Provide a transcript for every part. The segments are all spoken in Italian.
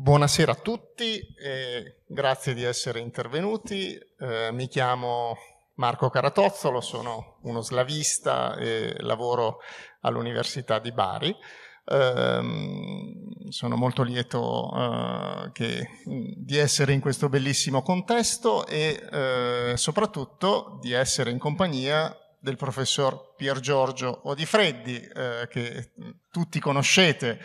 Buonasera a tutti, e grazie di essere intervenuti. Eh, mi chiamo Marco Caratozzolo, sono uno slavista e lavoro all'Università di Bari. Eh, sono molto lieto eh, che, di essere in questo bellissimo contesto e eh, soprattutto di essere in compagnia del professor Pier Giorgio Odifreddi, eh, che tutti conoscete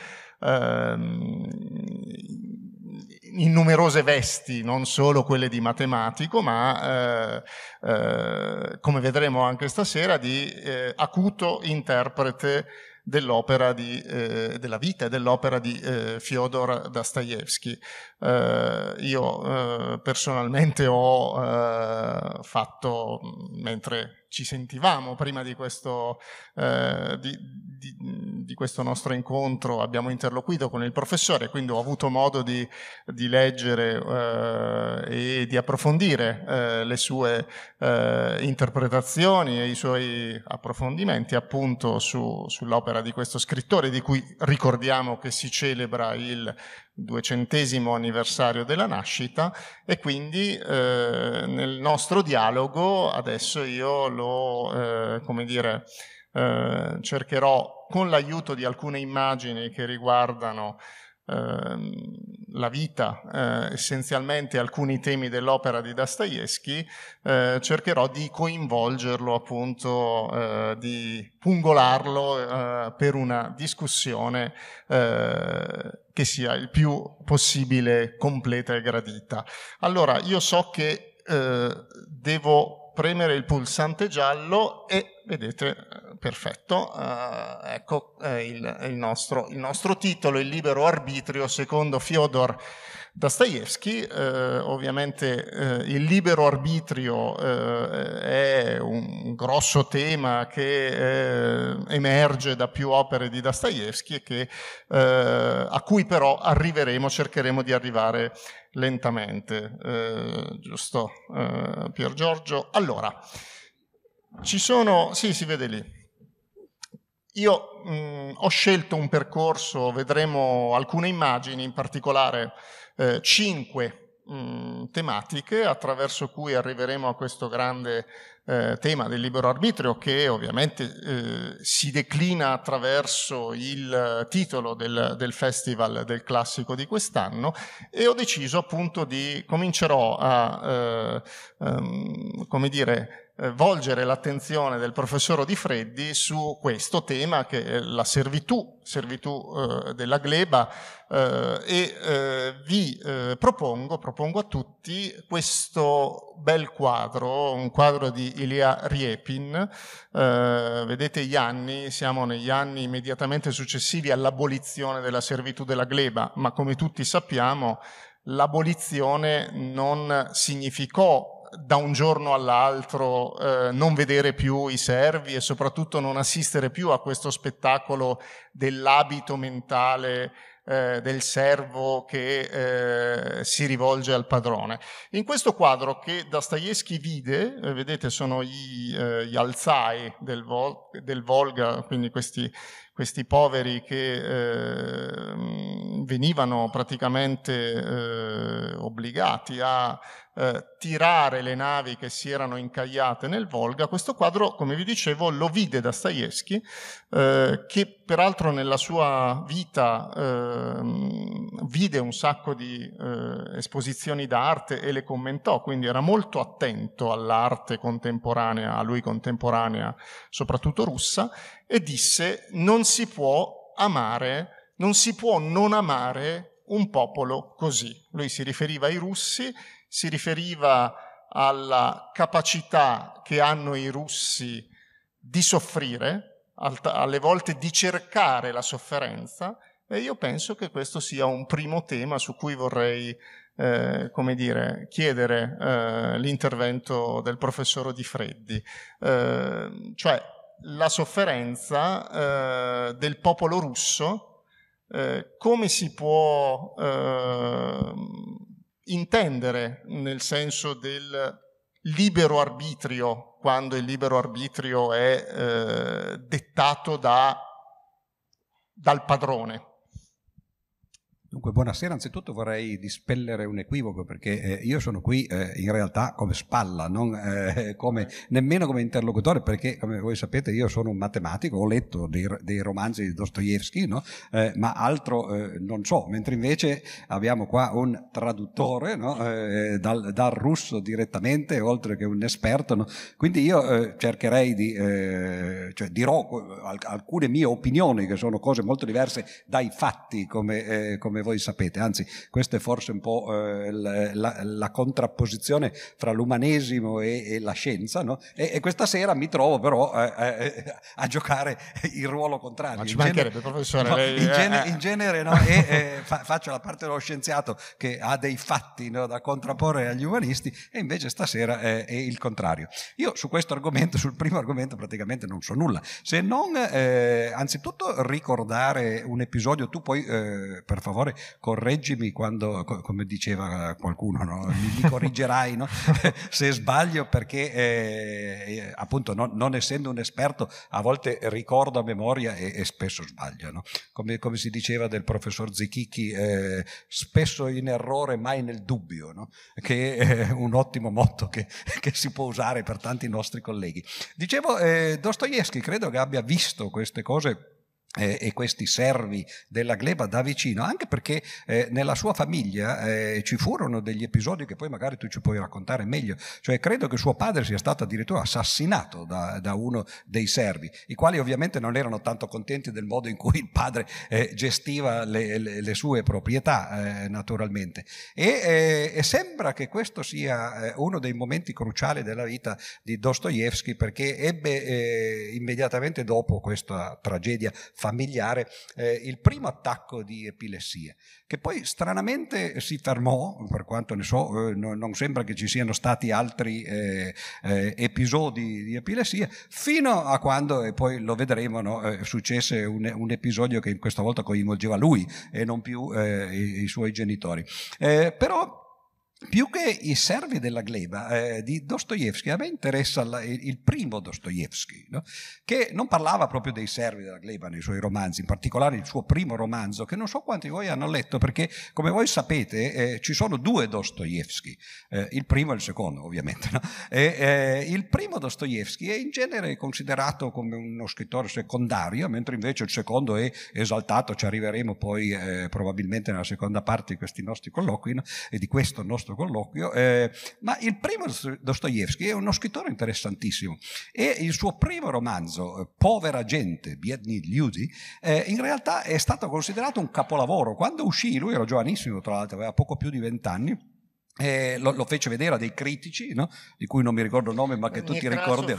in numerose vesti, non solo quelle di matematico, ma eh, eh, come vedremo anche stasera, di eh, acuto interprete dell'opera di, eh, della vita e dell'opera di eh, Fyodor Dostoevsky. Eh, io personalmente ho fatto, mentre ci sentivamo prima di questo, eh, di, di, di questo, nostro incontro, abbiamo interloquito con il professore, quindi ho avuto modo di, leggere eh, e di approfondire eh, le sue eh, interpretazioni e i suoi approfondimenti appunto su, sull'opera di questo scrittore, di cui ricordiamo che si celebra il duecentesimo anniversario della nascita e quindi eh, nel nostro dialogo adesso io lo, eh, come dire, eh, cercherò con l'aiuto di alcune immagini che riguardano Ehm, la vita, eh, essenzialmente alcuni temi dell'opera di Dostoevsky, eh, cercherò di coinvolgerlo, appunto, eh, di pungolarlo per una discussione che sia il più possibile completa e gradita. Allora, io so che eh, devo premere il pulsante giallo e vedete, perfetto, uh, ecco eh, il, il, nostro, il, nostro, titolo, il libero arbitrio secondo Fyodor Dostoevsky. Eh, ovviamente eh, il libero arbitrio eh, è un grosso tema che eh, emerge da più opere di Dostoevsky e che, a cui però arriveremo, cercheremo di arrivare lentamente. giusto, Pier Giorgio? Allora, ci sono, sì, si vede lì. Io mh, ho scelto un percorso, vedremo alcune immagini, in particolare eh, cinque mh, tematiche attraverso cui arriveremo a questo grande eh, tema del libero arbitrio che ovviamente eh, si declina attraverso il titolo del, del, festival del classico di quest'anno. E ho deciso appunto di comincerò a eh, um, come dire volgere l'attenzione del professor Di Freddi su questo tema che è la servitù, servitù eh, della gleba eh, e eh, vi eh, propongo, propongo a tutti questo bel quadro, un quadro di Ilya Riepin, eh, vedete gli anni, siamo negli anni immediatamente successivi all'abolizione della servitù della gleba, ma come tutti sappiamo l'abolizione non significò da un giorno all'altro eh, non vedere più i servi e soprattutto non assistere più a questo spettacolo dell'abito mentale eh, del servo che eh, si rivolge al padrone. In questo quadro che Dostoevsky vide, eh, vedete sono gli, eh, gli alzai del, Vol- del, Volga, quindi questi, questi poveri che eh, venivano praticamente eh, obbligati a eh, tirare le navi che si erano incagliate nel Volga, questo quadro, come vi dicevo, lo vide Dostoevsky, eh, che peraltro nella sua vita eh, vide un sacco di eh, esposizioni d'arte e le commentò, quindi era molto attento all'arte contemporanea, a lui contemporanea, soprattutto russa, e disse non si può amare, non si può non amare un popolo così. Lui si riferiva ai russi si riferiva alla capacità che hanno i russi di soffrire, alle volte di cercare la sofferenza, e io penso che questo sia un primo tema su cui vorrei eh, come dire, chiedere eh, l'intervento del professor Di Freddi, eh, cioè la sofferenza eh, del popolo russo, eh, come si può eh, intendere nel senso del libero arbitrio, quando il libero arbitrio è eh, dettato da, dal padrone. Dunque, buonasera. Anzitutto vorrei dispellere un equivoco perché eh, io sono qui eh, in realtà come spalla, non eh, come, nemmeno come interlocutore, perché come voi sapete io sono un matematico, ho letto dei, dei romanzi di Dostoevsky, no? Eh, ma altro eh, non so, mentre invece abbiamo qua un traduttore no? Eh, dal, dal, russo direttamente, oltre che un esperto. No? Quindi io cercherei di, cioè dirò alcune mie opinioni che sono cose molto diverse dai fatti, come, come voi sapete, anzi questa è forse un po' eh, la, la, la, contrapposizione fra l'umanesimo e, e la scienza, no? e, e, questa sera mi trovo però eh, eh, a giocare il ruolo contrario. Ma ci mancherebbe, professore. No, lei, in, genere, eh, in, genere, no, e, fa, faccio la parte dello scienziato che ha dei fatti no, da contrapporre agli umanisti e invece stasera è, è, il contrario. Io su questo argomento, sul primo argomento praticamente non so nulla, se non eh, anzitutto ricordare un episodio, tu poi eh, per favore correggimi quando, come diceva qualcuno, no? mi, mi, corrigerai no? se sbaglio perché eh, appunto non, non, essendo un esperto a volte ricordo a memoria e, e spesso sbaglio. No? Come, come, si diceva del professor Zichichi, eh, spesso in errore mai nel dubbio, che è un ottimo motto che, che, si può usare per tanti nostri colleghi. Dicevo, eh, Dostoevsky credo che abbia visto queste cose eh, e questi servi della gleba da vicino, anche perché eh, nella sua famiglia eh, ci furono degli episodi che poi magari tu ci puoi raccontare meglio, cioè credo che suo padre sia stato addirittura assassinato da, da uno dei servi, i quali ovviamente non erano tanto contenti del modo in cui il padre eh, gestiva le, le, le, sue proprietà, eh, naturalmente. E, eh, e, sembra che questo sia uno dei momenti cruciali della vita di Dostoevsky, perché ebbe immediatamente dopo questa tragedia familiare eh, il primo attacco di epilessia, che poi stranamente si fermò, per quanto ne so, eh, no, non sembra che ci siano stati altri eh, eh episodi di epilessia, fino a quando, e poi lo vedremo, no, eh, successe un, un, episodio che questa volta coinvolgeva lui e non più eh, i, i, suoi genitori. però più che i servi della gleba eh, di Dostoevsky, a me interessa la, il primo Dostoevsky, no? che non parlava proprio dei servi della gleba nei suoi romanzi, in particolare il suo primo romanzo, che non so quanti di voi hanno letto, perché come voi sapete eh, ci sono due Dostoevsky, eh, il primo e il secondo ovviamente. No? E, eh, il primo Dostoevsky è in genere considerato come uno scrittore secondario, mentre invece il secondo è esaltato, ci arriveremo poi eh, probabilmente nella seconda parte di questi nostri colloqui no? e di questo nostro nostro colloquio, eh, ma il primo Dostoevsky è uno scrittore interessantissimo e il suo primo romanzo, eh, Povera gente, Biedni Ljudi, eh, in realtà è stato considerato un capolavoro. Quando uscì, lui era giovanissimo, tra l'altro aveva poco più di vent'anni, eh, lo, lo, fece vedere a dei critici, no? di cui non mi ricordo il nome, ma che tu ti ricordi.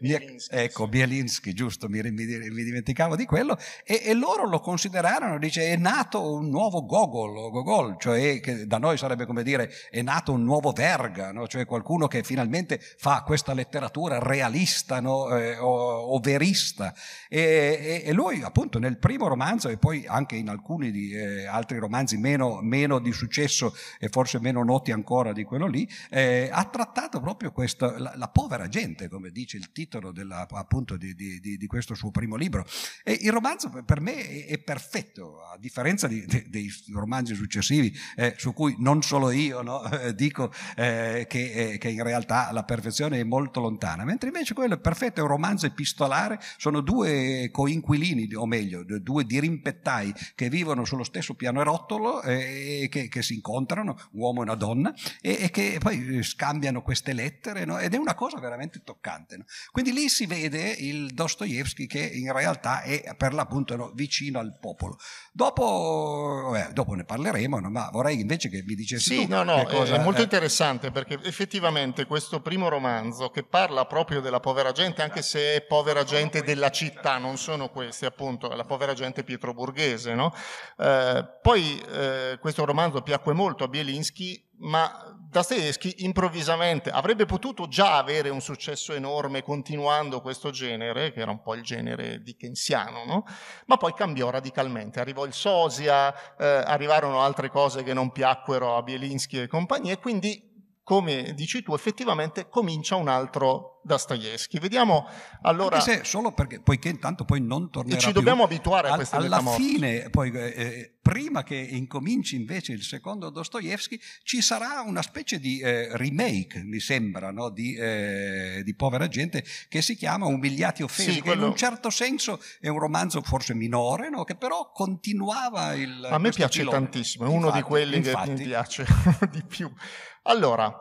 Bielinski. Ecco, Bielinski, giusto, mi, mi, mi dimenticavo di quello. E, e, loro lo considerarono, dice, è nato un nuovo Gogol, Gogol, cioè che da noi sarebbe come dire, è nato un nuovo Verga, no? cioè qualcuno che finalmente fa questa letteratura realista no? eh, o, o, verista. E, e, e, lui, appunto, nel primo romanzo e poi anche in alcuni di, eh, altri romanzi meno, meno di successo e forse meno noti, noti ancora di quello lì, eh, ha trattato proprio questa, la, la, povera gente, come dice il titolo della, appunto di, di, di, questo suo primo libro. E il romanzo per me è, perfetto, a differenza dei romanzi successivi, eh, su cui non solo io no, dico eh, che, eh, che, in realtà la perfezione è molto lontana, mentre invece quello è perfetto, è un romanzo epistolare, sono due coinquilini, o meglio, due dirimpettai che vivono sullo stesso piano erottolo e eh, che, che si incontrano, un uomo e una donna e, e che poi scambiano queste lettere no? ed è una cosa veramente toccante. No? Quindi lì si vede il Dostoevsky che in realtà è per l'appunto no, vicino al popolo. Dopo, eh, dopo ne parleremo, ma vorrei invece che mi dicessi sì, no, no, cosa, è molto interessante perché effettivamente questo primo romanzo che parla proprio della povera gente, anche se è povera gente della città, non sono questi appunto, la povera gente pietroburghese, no? Eh, poi eh, questo romanzo piacque molto a Bielinski ma Dostoevsky improvvisamente avrebbe potuto già avere un successo enorme continuando questo genere, che era un po' il genere dickensiano, no? ma poi cambiò radicalmente. Arrivò il sosia, eh, arrivarono altre cose che non piacquero a Bielinski e compagnia, e quindi, come dici tu, effettivamente comincia un altro Dostoevsky. Vediamo allora... Se solo perché, poiché intanto poi non tornerà E ci dobbiamo abituare a queste Alla fine, poi, eh, prima che incominci invece il secondo Dostoevsky, ci sarà una specie di eh, remake, mi sembra, no? di, eh, di, Povera Gente, che si chiama Umiliati Offesi, Sì, che in quello- un certo senso è un romanzo forse minore, no? che però continuava il... A me piace filone. tantissimo, è uno di Infatti, quelli che infatti. mi piace di più. Allora,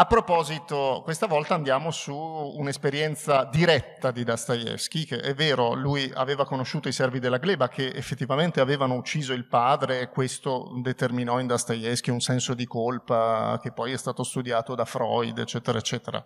a proposito, questa volta andiamo su un'esperienza diretta di Dostoevsky, che è vero, lui aveva conosciuto i servi della gleba che effettivamente avevano ucciso il padre e questo determinò in Dostoevsky un senso di colpa che poi è stato studiato da Freud, eccetera, eccetera.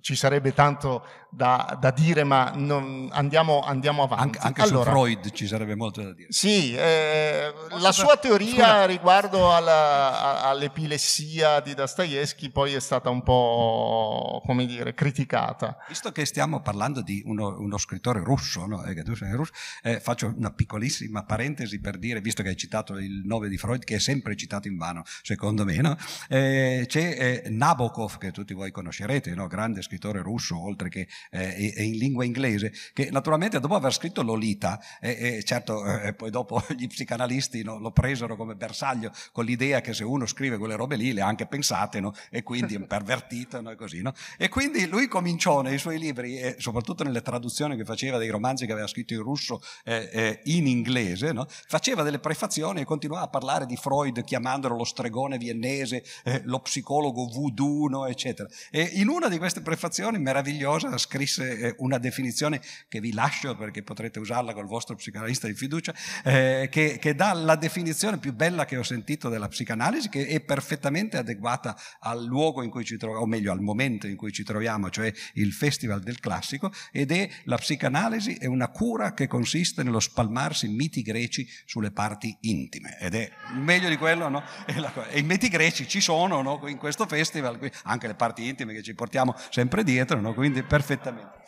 Ci sarebbe tanto da, da dire, ma non- andiamo, andiamo avanti. Anche, anche allora, su Freud ci sarebbe molto da dire. sì, eh, la sua teoria scusa. riguardo alla- a- all'epilessia di Dostoevsky poi è stata un po', come dire, criticata. Visto che stiamo parlando di uno, uno scrittore russo, no? Eh, russo, eh, faccio una piccolissima parentesi per dire, visto che hai citato il nome di Freud, che è sempre citato in vano, secondo me, no? Eh, c'è eh, Nabokov, che tutti voi conoscerete, no? grande scrittore russo, oltre che eh, in lingua inglese, che naturalmente dopo aver scritto Lolita, eh, eh, certo, poi dopo gli psicanalisti no, lo presero come bersaglio con l'idea che se uno scrive quelle robe lì le ha anche pensate, no? e quindi è pervertito no? e così. No? E quindi lui cominciò nei suoi libri, e soprattutto nelle traduzioni che faceva dei romanzi che aveva scritto in russo eh, eh, in inglese, no? faceva delle prefazioni e continuava a parlare di Freud chiamandolo lo stregone viennese, eh, lo psicologo voodoo, eccetera. E in una di queste prefazioni meravigliosa scrisse eh, una definizione che vi lascio perché potrete usarla col vostro psicanalista di fiducia, eh, che, che dà la definizione più bella che ho sentito della psicanalisi, che è perfettamente adeguata al luogo in cui ci troviamo, o meglio al momento in cui ci troviamo, cioè il Festival del Classico, ed è la psicanalisi è una cura che consiste nello spalmarsi miti greci sulle parti intime. Ed è meglio di quello, no? E i miti greci ci sono no? in questo festival, anche le parti intime che ci portiamo sempre dietro, no? quindi perfettamente.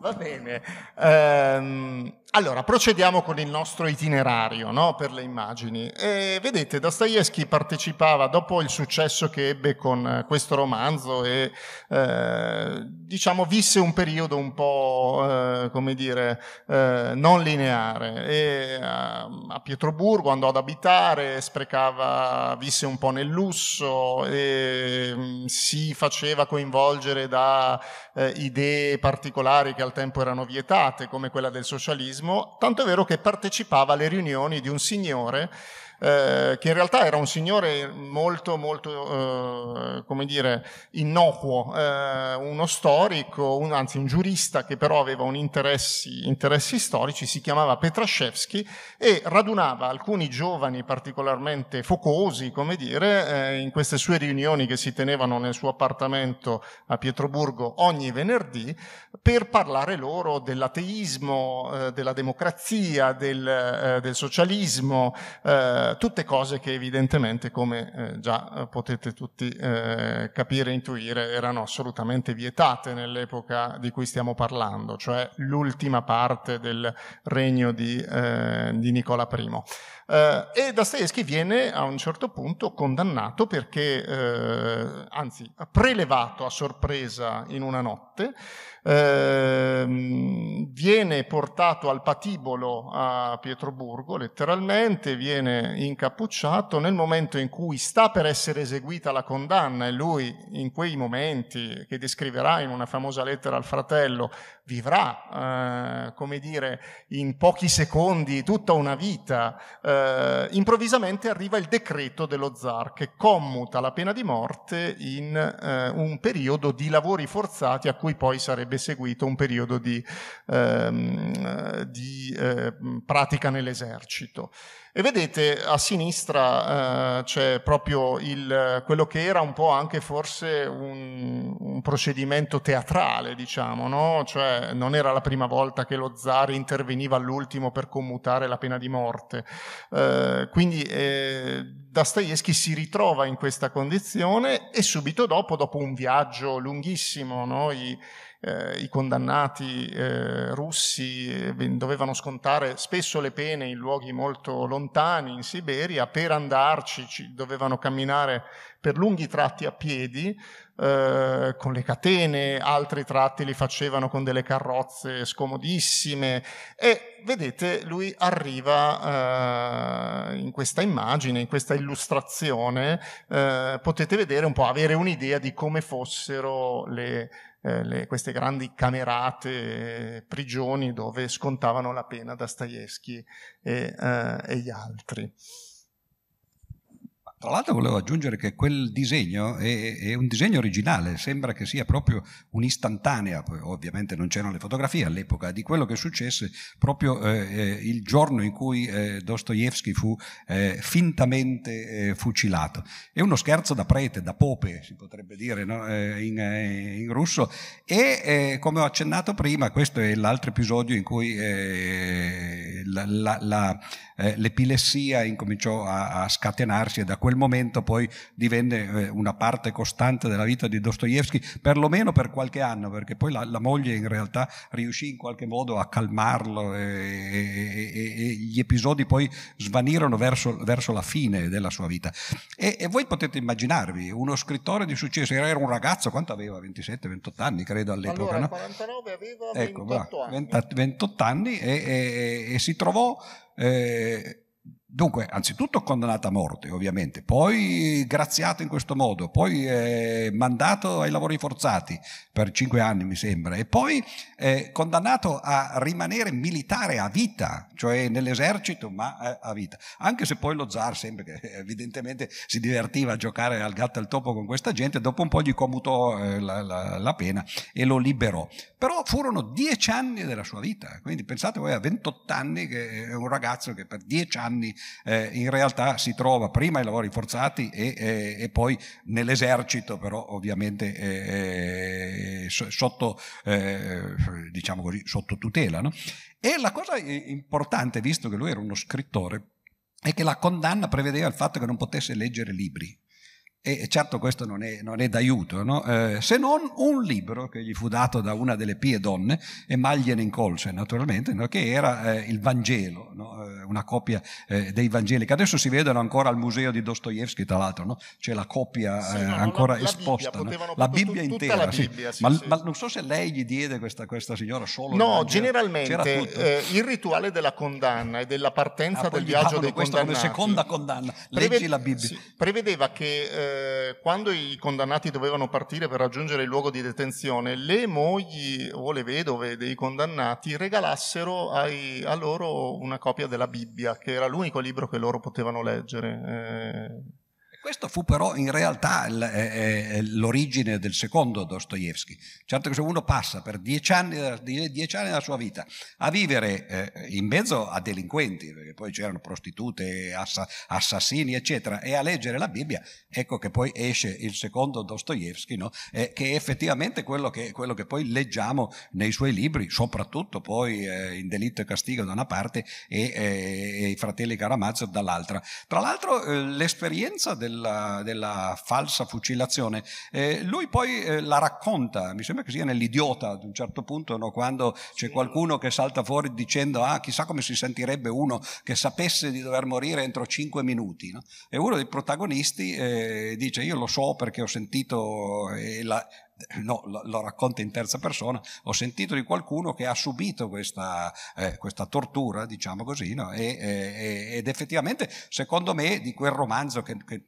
Va bene. Ehm, allora, procediamo con il nostro itinerario no, per le immagini. E vedete, Dostoevsky partecipava, dopo il successo che ebbe con eh, questo romanzo, e eh, diciamo visse un periodo un po', eh, come dire, eh, non lineare. E a, a Pietroburgo andò ad abitare, sprecava, visse un po' nel lusso e mm, si faceva coinvolgere da eh, idee particolari che al tempo erano vietate, come quella del socialismo, tanto è vero che partecipava alle riunioni di un signore eh, che in realtà era un signore molto, molto, eh, come dire, innocuo, eh, uno storico, un, anzi un giurista che però aveva interessi, interessi storici, si chiamava Petrashevsky e radunava alcuni giovani particolarmente focosi, come dire, eh, in queste sue riunioni che si tenevano nel suo appartamento a Pietroburgo ogni venerdì per parlare loro dell'ateismo, eh, della democrazia, del, eh, del socialismo, eh, tutte cose che evidentemente, come eh, già eh, potete tutti eh, capire e intuire, erano assolutamente vietate nell'epoca di cui stiamo parlando, cioè l'ultima parte del regno di, eh, di Nicola I. Eh, e Dostoevsky viene a un certo punto condannato perché, eh, anzi, prelevato a sorpresa in una notte, ehm, viene portato al patibolo a Pietroburgo, letteralmente, viene incappucciato. Nel momento in cui sta per essere eseguita la condanna e lui in quei momenti che descriverà in una famosa lettera al fratello vivrà, eh, come dire, in pochi secondi tutta una vita, eh, improvvisamente arriva il decreto dello zar che commuta la pena di morte in eh, un periodo di lavori forzati a cui poi sarebbe seguito un periodo di, ehm, di eh, pratica nell'esercito. E vedete a sinistra eh, c'è proprio il, quello che era un po' anche forse un, un procedimento teatrale, diciamo, no? Cioè non era la prima volta che lo zar interveniva all'ultimo per commutare la pena di morte. Eh, quindi eh, Dostoevsky si ritrova in questa condizione e subito dopo, dopo un viaggio lunghissimo, no? I, eh, i condannati eh, russi eh, dovevano scontare spesso le pene in luoghi molto lontani, in Siberia, per andarci dovevano camminare per lunghi tratti a piedi, eh, con le catene, altri tratti li facevano con delle carrozze scomodissime e vedete lui arriva eh, in questa immagine, in questa illustrazione, eh, potete vedere un po', avere un'idea di come fossero le, eh, le, queste grandi camerate, prigioni dove scontavano la pena Dostoevsky e, eh, e gli altri. Tra l'altro volevo aggiungere che quel disegno è, è, un disegno originale, sembra che sia proprio un'istantanea, ovviamente non c'erano le fotografie all'epoca, di quello che successe proprio eh, eh il giorno in cui eh, Dostoevsky fu eh, fintamente eh, fucilato. È uno scherzo da prete, da pope, si potrebbe dire no? Eh, in, in, russo, e come ho accennato prima, questo è l'altro episodio in cui la, la, la, l'epilessia incominciò a, a scatenarsi e da quel momento poi divenne eh, una parte costante della vita di Dostoevsky, perlomeno per qualche anno, perché poi la, la moglie in realtà riuscì in qualche modo a calmarlo e, e, e, e gli episodi poi svanirono verso, verso, la fine della sua vita. E, voi potete immaginarvi, uno scrittore di successo, era un ragazzo, quanto aveva? 27-28 anni credo all'epoca. Allora, no? 49 aveva ecco, 28 anni. 28 anni e, si trovò... Eh, Dunque, anzitutto condannato a morte, ovviamente, poi graziato in questo modo, poi eh, mandato ai lavori forzati per cinque anni, mi sembra, e poi eh, condannato a rimanere militare a vita, cioè nell'esercito, ma eh, a vita. Anche se poi lo zar, sempre che evidentemente si divertiva a giocare al gatto e al topo con questa gente, dopo un po' gli commutò eh, la, la, la pena e lo liberò. Però furono dieci anni della sua vita, quindi pensate voi a 28 anni che è un ragazzo che per dieci anni eh, in realtà si trova prima ai lavori forzati e, e, e poi nell'esercito, però ovviamente eh, eh sotto, eh, diciamo così, sotto tutela. No? E la cosa importante, visto che lui era uno scrittore, è che la condanna prevedeva il fatto che non potesse leggere libri. E certo questo non è, non è d'aiuto, no? eh, se non un libro che gli fu dato da una delle pie donne, e mai gliene incolse naturalmente, no? che era eh, il Vangelo, no? eh, una copia eh, dei Vangeli, che adesso si vedono ancora al museo di Dostoevsky, tra l'altro, c'è la copia sì, eh, ancora la, esposta, la Bibbia, la Bibbia intera. La Bibbia, sì. ma, ma, non so se lei gli diede questa, questa signora solo No, generalmente eh, il rituale della condanna e della partenza ah, del viaggio dei condannati come seconda condanna, leggi preved- la Bibbia. prevedeva che eh, quando i condannati dovevano partire per raggiungere il luogo di detenzione, le mogli o le vedove dei condannati regalassero ai, a loro una copia della Bibbia, che era l'unico libro che loro potevano leggere. Eh, questo fu però in realtà l'origine del secondo Dostoevsky. Certo che se uno passa per dieci anni, dieci anni della sua vita a vivere eh, in mezzo a delinquenti, perché poi c'erano prostitute, assassini, eccetera, e a leggere la Bibbia, ecco che poi esce il secondo Dostoevsky, no? eh, che è effettivamente quello che, quello che, poi leggiamo nei suoi libri, soprattutto poi eh, in Delitto e Castigo da una parte e, e i fratelli Karamazov dall'altra. Tra l'altro eh, l'esperienza del della, della falsa fucilazione. Eh, lui poi eh, la racconta, mi sembra che sia nell'idiota ad un certo punto, no? quando c'è qualcuno che salta fuori dicendo ah chissà come si sentirebbe uno che sapesse di dover morire entro cinque minuti. No? E uno dei protagonisti eh, dice io lo so perché ho sentito eh, la, no, lo, lo, racconta in terza persona, ho sentito di qualcuno che ha subito questa, eh, questa tortura, diciamo così, no? e, e, ed effettivamente secondo me di quel romanzo che, che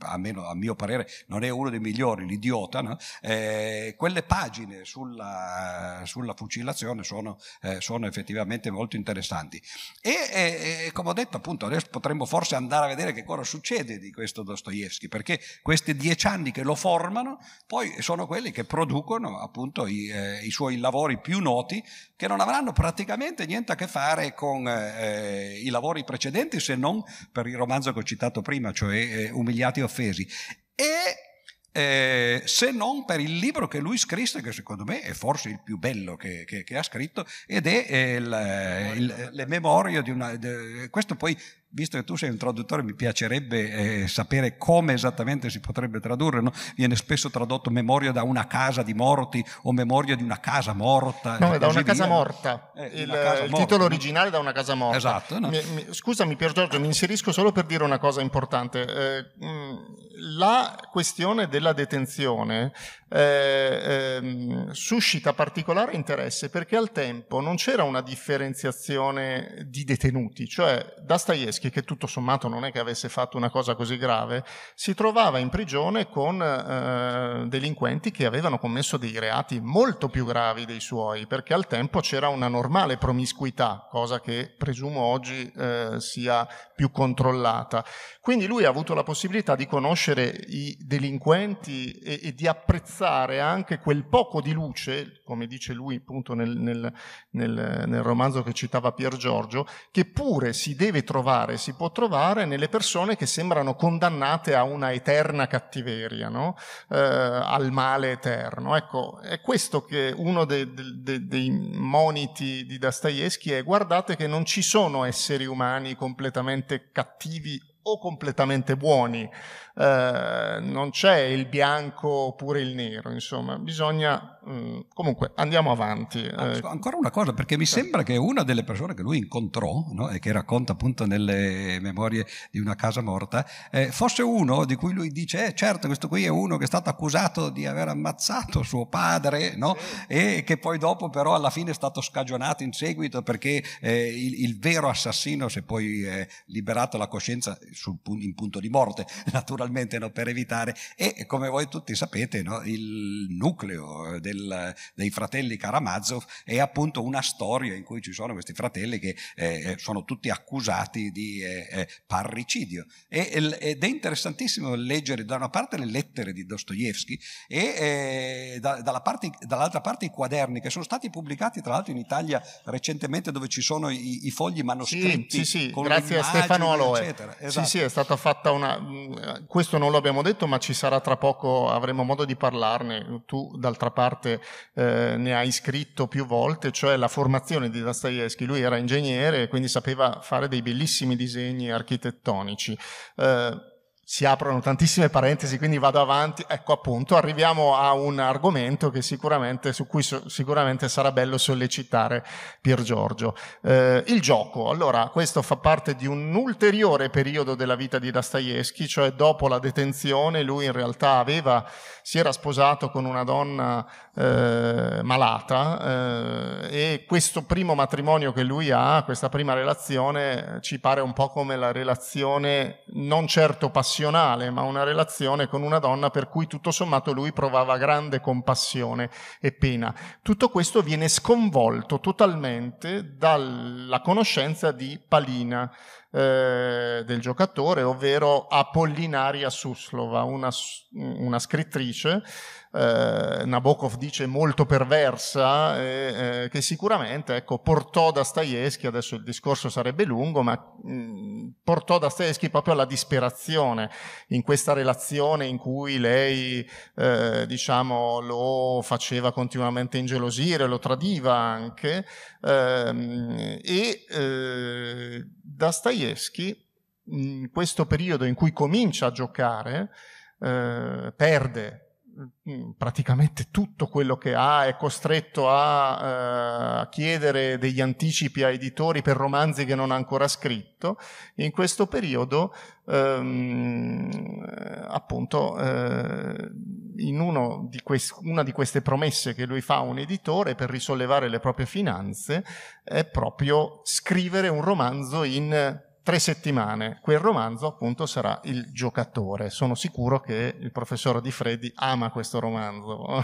almeno a mio parere non è uno dei migliori, l'idiota, no? eh, quelle pagine sulla, sulla fucilazione sono, eh, sono, effettivamente molto interessanti. E, e, come ho detto appunto adesso potremmo forse andare a vedere che cosa succede di questo Dostoevsky, perché questi dieci anni che lo formano poi sono quelli quelli che producono appunto i, eh, i, suoi lavori più noti che non avranno praticamente niente a che fare con eh, i lavori precedenti se non per il romanzo che ho citato prima, cioè eh, Umiliati e offesi. E eh, se non per il libro che lui scrisse, che secondo me è forse il più bello che, che, che ha scritto, ed è eh, il, il, le memorie di una... De, questo poi visto che tu sei un traduttore, mi piacerebbe eh, sapere come esattamente si potrebbe tradurre. No? Viene spesso tradotto memoria da una casa di morti o memoria di una casa morta. No, è da una via. casa morta. Eh, il, casa il morta, titolo no? originale è da una casa morta. Esatto. No? Mi, mi, scusami Pier Giorgio, mi inserisco solo per dire una cosa importante. Eh, mm, la questione della detenzione eh, ehm, suscita particolare interesse perché al tempo non c'era una differenziazione di detenuti, cioè Dostoevsky, che tutto sommato non è che avesse fatto una cosa così grave, si trovava in prigione con eh, delinquenti che avevano commesso dei reati molto più gravi dei suoi, perché al tempo c'era una normale promiscuità, cosa che presumo oggi eh, sia più controllata. Quindi lui ha avuto la possibilità di conoscere i delinquenti e, e di apprezzare anche quel poco di luce, come dice lui appunto nel, nel, nel, nel romanzo che citava Pier Giorgio, che pure si deve trovare, si può trovare nelle persone che sembrano condannate a una eterna cattiveria, no? eh, al male eterno. Ecco, è questo che uno dei, dei, dei moniti di Dostoevsky è guardate che non ci sono esseri umani completamente cattivi o completamente buoni, eh, non c'è il bianco oppure il nero, insomma, bisogna mm, comunque andiamo avanti. Eh. Ancora una cosa, perché mi sembra che una delle persone che lui incontrò no, e che racconta appunto nelle memorie di una casa morta eh, fosse uno di cui lui dice: eh, certo, questo qui è uno che è stato accusato di aver ammazzato suo padre, no? e che poi dopo, però, alla fine è stato scagionato in seguito perché eh, il, il, vero assassino si è poi liberato la coscienza sul, in punto di morte, naturalmente naturalmente no, per evitare, e come voi tutti sapete no, il nucleo del, dei fratelli Karamazov è appunto una storia in cui ci sono questi fratelli che eh, eh sono tutti accusati di eh, eh parricidio. E, ed è interessantissimo leggere da una parte le lettere di Dostoevsky e eh, da, parte, dall'altra parte i quaderni che sono stati pubblicati tra l'altro in Italia recentemente dove ci sono i, i fogli manoscritti. Sì, sì, sì. grazie a Stefano Aloe. Esatto. Sì, sì, è stata fatta una questo non lo abbiamo detto, ma ci sarà tra poco, avremo modo di parlarne. Tu, d'altra parte, eh, ne hai scritto più volte, cioè la formazione di Dostoevsky. Lui era ingegnere e quindi sapeva fare dei bellissimi disegni architettonici. Eh, si aprono tantissime parentesi, quindi vado avanti. Ecco appunto, arriviamo a un argomento sicuramente, su cui so, sicuramente sarà bello sollecitare Pier Giorgio. Eh, il gioco. Allora, questo fa parte di un ulteriore periodo della vita di Dostoevsky, cioè dopo la detenzione lui in realtà aveva, si era sposato con una donna eh, malata eh, e questo primo matrimonio che lui ha, questa prima relazione, ci pare un po' come la relazione non certo passionale, passionale, ma una relazione con una donna per cui tutto sommato lui provava grande compassione e pena. Tutto questo viene sconvolto totalmente dalla conoscenza di Palina, eh, del giocatore, ovvero Apollinaria Suslova, una, una scrittrice eh, Nabokov dice molto perversa, eh, eh, che sicuramente ecco, portò Dostoevsky, adesso il discorso sarebbe lungo, ma mh, portò Dostoevsky proprio alla disperazione in questa relazione in cui lei eh, diciamo, lo faceva continuamente ingelosire, lo tradiva anche, ehm, e eh, Dostoevsky in questo periodo in cui comincia a giocare, eh, perde praticamente tutto quello che ha, è costretto a, eh, a, chiedere degli anticipi a editori per romanzi che non ha ancora scritto. In questo periodo, ehm, appunto, eh, in di una di queste promesse che lui fa a un editore per risollevare le proprie finanze è proprio scrivere un romanzo in tre settimane. Quel romanzo appunto sarà Il giocatore. Sono sicuro che il professor Di Freddi ama questo romanzo.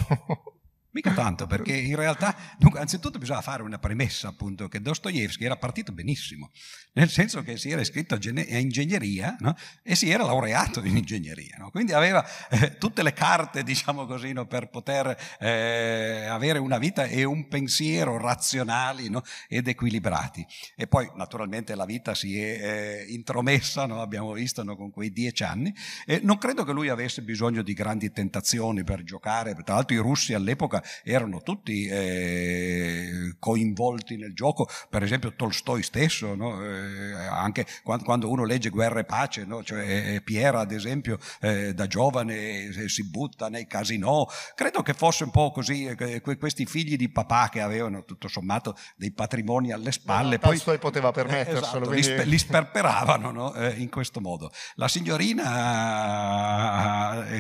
Mica tanto, perché in realtà, dunque, anzitutto bisogna fare una premessa, appunto, che Dostoevsky era partito benissimo, nel senso che si era iscritto a, ingegneria no? e si era laureato in ingegneria, no? quindi aveva eh, tutte le carte, diciamo così, no? per poter eh, avere una vita e un pensiero razionali ed equilibrati. E poi, naturalmente, la vita si è eh, intromessa, abbiamo visto con quei dieci anni, e non credo che lui avesse bisogno di grandi tentazioni per giocare, tra l'altro i russi all'epoca erano tutti eh, coinvolti nel gioco, per esempio Tolstoi stesso, no? eh, anche quando, quando, uno legge Guerra e Pace, no? cioè, eh, Piera ad esempio eh, da giovane si butta nei casinò, credo che fosse un po' così, questi figli di papà che avevano tutto sommato dei patrimoni alle spalle, no, poi Tolstoi poteva permetterselo, esatto, quindi... li, li, sperperavano no? in questo modo. La signorina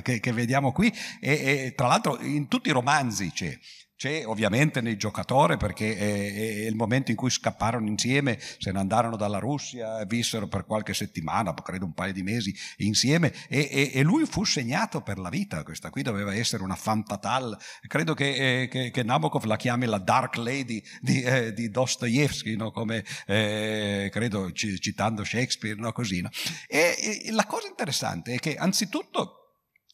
che, che vediamo qui, e, e tra l'altro in tutti i romanzi c'è c'è ovviamente nel giocatore perché è, è, il momento in cui scapparono insieme, se ne andarono dalla Russia, vissero per qualche settimana, credo un paio di mesi insieme e, e, e lui fu segnato per la vita, questa qui doveva essere una femme credo che, eh, che, che, Nabokov la chiami la Dark Lady di, eh, di Dostoevsky, no? come eh, credo citando Shakespeare, no? così. No? E, la cosa interessante è che anzitutto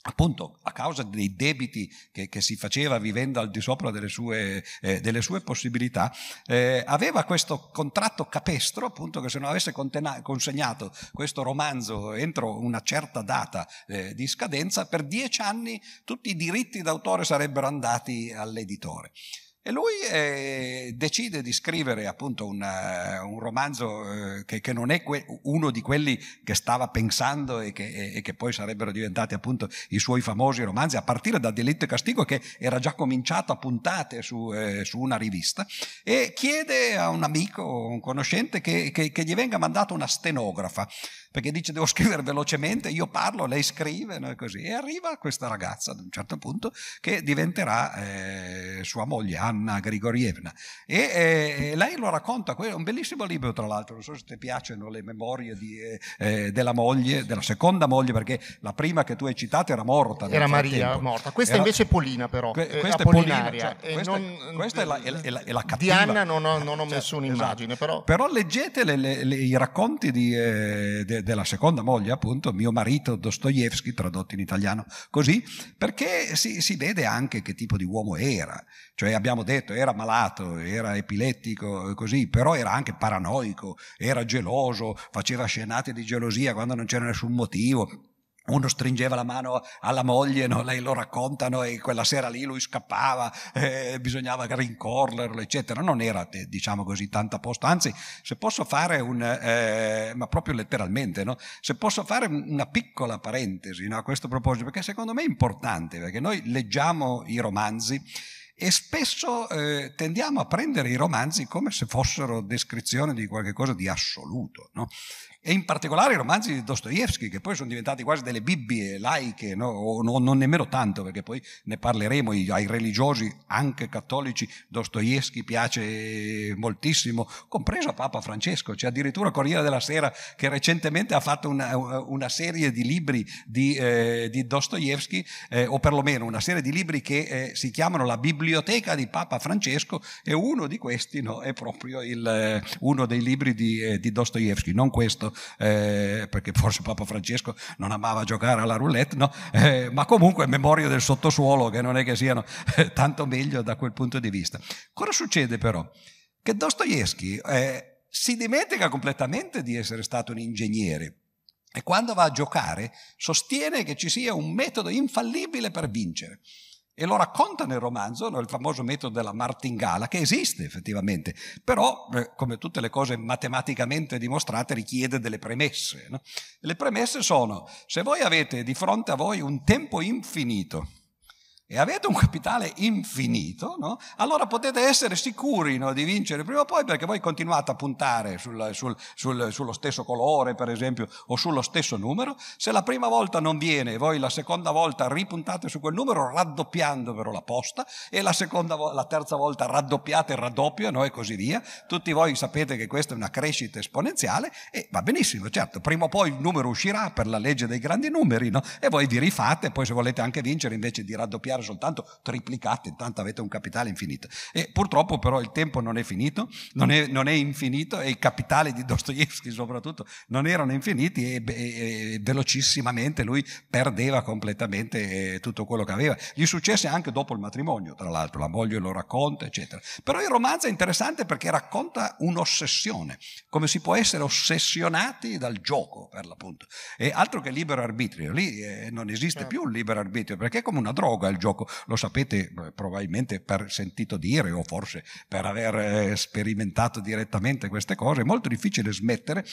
appunto a causa dei debiti che, che, si faceva vivendo al di sopra delle sue, eh, delle sue possibilità, eh, aveva questo contratto capestro, appunto che se non avesse contena- consegnato questo romanzo entro una certa data eh, di scadenza, per dieci anni tutti i diritti d'autore sarebbero andati all'editore. E lui eh, decide di scrivere appunto un, uh, un romanzo eh, che, che, non è que- uno di quelli che stava pensando e che, e, e che, poi sarebbero diventati appunto i suoi famosi romanzi, a partire da Delitto e Castigo che era già cominciato a puntate su, eh, su una rivista, e chiede a un amico, un conoscente, che, che gli venga mandata una stenografa perché dice devo scrivere velocemente, io parlo, lei scrive, no? e così. E arriva questa ragazza ad un certo punto che diventerà eh, sua moglie, Anna Grigorievna. E eh, lei lo racconta, è un bellissimo libro tra l'altro, non so se ti piacciono le memorie di, eh, eh, della moglie, della seconda moglie, perché la prima che tu hai citato era morta. Era Maria, morta. Questa era, invece è Polina però, que- questa è Polina, cioè, questa, non, questa è, la, è, la, è, la, è la cattiva. Di Anna non ho, non ho cioè, messo un'immagine, esatto. però... Però leggete le, le, le, i racconti di, eh, de, della seconda moglie, appunto, mio marito Dostoevsky, tradotto in italiano. Così, perché si, si, vede anche che tipo di uomo era. Cioè abbiamo detto, era malato, era epilettico, così, però era anche paranoico, era geloso, faceva scenate di gelosia quando non c'era nessun motivo uno stringeva la mano alla moglie, no? lei lo raccontano e quella sera lì lui scappava, eh, bisognava rincorrerlo, eccetera. Non era, eh, diciamo così, tanta posto. Anzi, se posso fare un, eh, ma proprio letteralmente, no? se posso fare una piccola parentesi no? a questo proposito, perché secondo me è importante, perché noi leggiamo i romanzi e spesso eh, tendiamo a prendere i romanzi come se fossero descrizioni di qualcosa di assoluto. No? E in particolare i romanzi di Dostoevsky che poi sono diventati quasi delle bibbie laiche, no? o no, non nemmeno tanto perché poi ne parleremo. Ai religiosi anche cattolici, Dostoevsky piace moltissimo, compreso Papa Francesco, c'è addirittura Corriere della Sera che recentemente ha fatto una, una serie di libri di, eh, di Dostoevsky, eh, o perlomeno una serie di libri che eh, si chiamano La biblioteca di Papa Francesco e uno di questi no, è proprio il, eh, uno dei libri di, eh, di Dostoevsky, non questo eh, perché forse Papa Francesco non amava giocare alla roulette, no? eh, ma comunque memorie del sottosuolo che non è che siano eh, tanto meglio da quel punto di vista. Cosa succede però? Che Dostoevsky eh, si dimentica completamente di essere stato un ingegnere e quando va a giocare sostiene che ci sia un metodo infallibile per vincere. E lo racconta nel romanzo, no, il famoso metodo della martingala, che esiste effettivamente, però, eh, come tutte le cose matematicamente dimostrate, richiede delle premesse. No? Le premesse sono, se voi avete di fronte a voi un tempo infinito, e avete un capitale infinito, no? allora potete essere sicuri no, di vincere prima o poi perché voi continuate a puntare sul, sul, sul, sullo stesso colore, per esempio, o sullo stesso numero. Se la prima volta non viene, voi la seconda volta ripuntate su quel numero raddoppiando però la posta e la, seconda, la terza volta raddoppiate il raddoppio no? e così via. Tutti voi sapete che questa è una crescita esponenziale e va benissimo, certo, prima o poi il numero uscirà per la legge dei grandi numeri e voi vi rifate, poi se volete anche vincere invece di raddoppiare moltiplicare soltanto, triplicate, intanto avete un capitale infinito. E purtroppo però il tempo non è finito, non è, non è infinito e i capitali di Dostoevsky soprattutto non erano infiniti e, e, e velocissimamente lui perdeva completamente eh, tutto quello che aveva. Gli successe anche dopo il matrimonio, tra l'altro, la moglie lo racconta, eccetera. Però il romanzo è interessante perché racconta un'ossessione, come si può essere ossessionati dal gioco, per l'appunto. E altro che libero arbitrio, lì eh, non esiste più il libero arbitrio perché è come una droga il gioco gioco, lo sapete eh, probabilmente per sentito dire o forse per aver eh, sperimentato direttamente queste cose, è molto difficile smettere,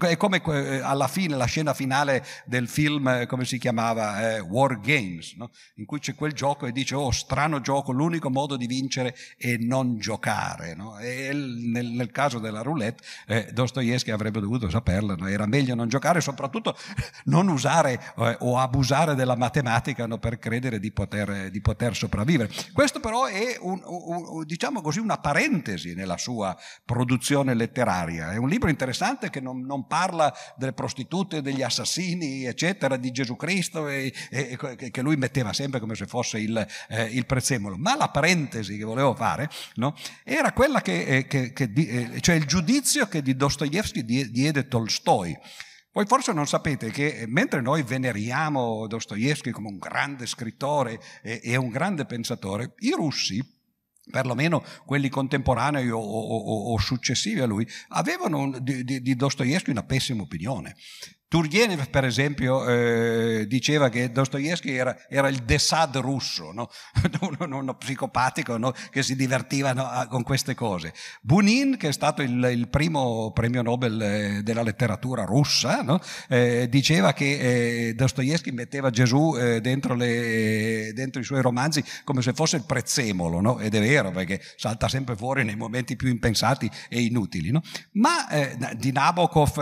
è come eh, alla fine, la scena finale del film, come si chiamava, eh, War Games, no? in cui c'è quel gioco e dice, oh strano gioco, l'unico modo di vincere è non giocare. No? E nel, nel, caso della roulette, eh, Dostoevsky avrebbe dovuto saperlo, no? era meglio non giocare, soprattutto non usare eh, o abusare della matematica per credere di poter, di poter, sopravvivere. Questo però è un, un, diciamo così, una parentesi nella sua produzione letteraria. È un libro interessante che non, non parla delle prostitute, degli assassini, eccetera, di Gesù Cristo, e, e, che lui metteva sempre come se fosse il, eh, il prezzemolo. Ma la parentesi che volevo fare no? era quella che, eh, che, che eh, cioè il giudizio che di Dostoevsky diede Tolstoi. Voi forse non sapete che eh, mentre noi veneriamo Dostoevsky come un grande scrittore e, e un grande pensatore, i russi perlomeno quelli contemporanei o, o, o, successivi a lui, avevano di, di, di Dostoevsky una pessima opinione. Turgenev, per esempio, eh, diceva che Dostoevsky era, era, il Desad russo, no? uno, uno, psicopatico no? che si divertiva no? con queste cose. Bunin, che è stato il, il primo premio Nobel eh, della letteratura russa, eh, diceva che eh, Dostoevsky metteva Gesù eh, dentro, le, dentro, i suoi romanzi come se fosse il prezzemolo, ed è vero perché salta sempre fuori nei momenti più impensati e inutili. Ma eh, di Nabokov,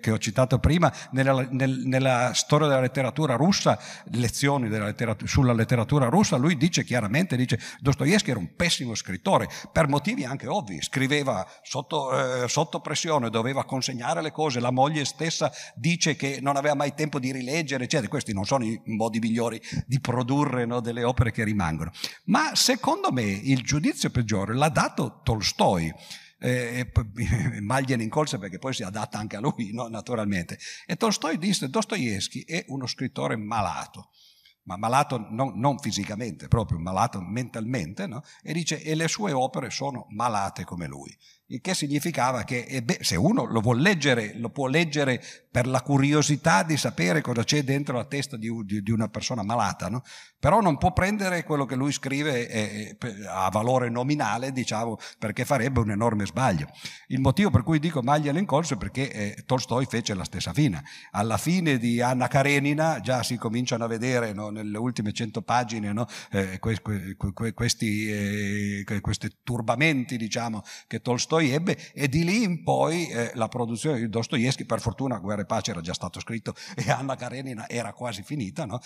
che ho citato prima, prima nella, nel, nella storia della letteratura russa, lezioni letteratura, sulla letteratura russa, lui dice chiaramente, dice Dostoevsky era un pessimo scrittore, per motivi anche ovvi, scriveva sotto, eh, sotto pressione, doveva consegnare le cose, la moglie stessa dice che non aveva mai tempo di rileggere, eccetera. Questi non sono i modi migliori di produrre no, delle opere che rimangono. Ma secondo me il giudizio peggiore l'ha dato Tolstoi eh, Maglia in corsa perché poi si adatta anche a lui, no? naturalmente. E Tolstoi disse, Dostoevsky è uno scrittore malato, ma malato non, non fisicamente, proprio malato mentalmente, no? e dice, e le sue opere sono malate come lui il che significava che eh se uno lo vuol leggere, lo può leggere per la curiosità di sapere cosa c'è dentro la testa di, di, di una persona malata, no? Però non può prendere quello che lui scrive a valore nominale, diciamo, perché farebbe un enorme sbaglio. Il motivo per cui dico maglia l'incorso è perché eh, Tolstoi fece la stessa fine. Alla fine di Anna Karenina già si cominciano a vedere no, nelle ultime cento pagine no, eh, que, que, que, questi, eh, questi turbamenti diciamo, che Tolstoi ebbe e di lì in poi la produzione di Dostoevsky, per fortuna Guerra e Pace era già stato scritto e Anna Karenina era quasi finita, no?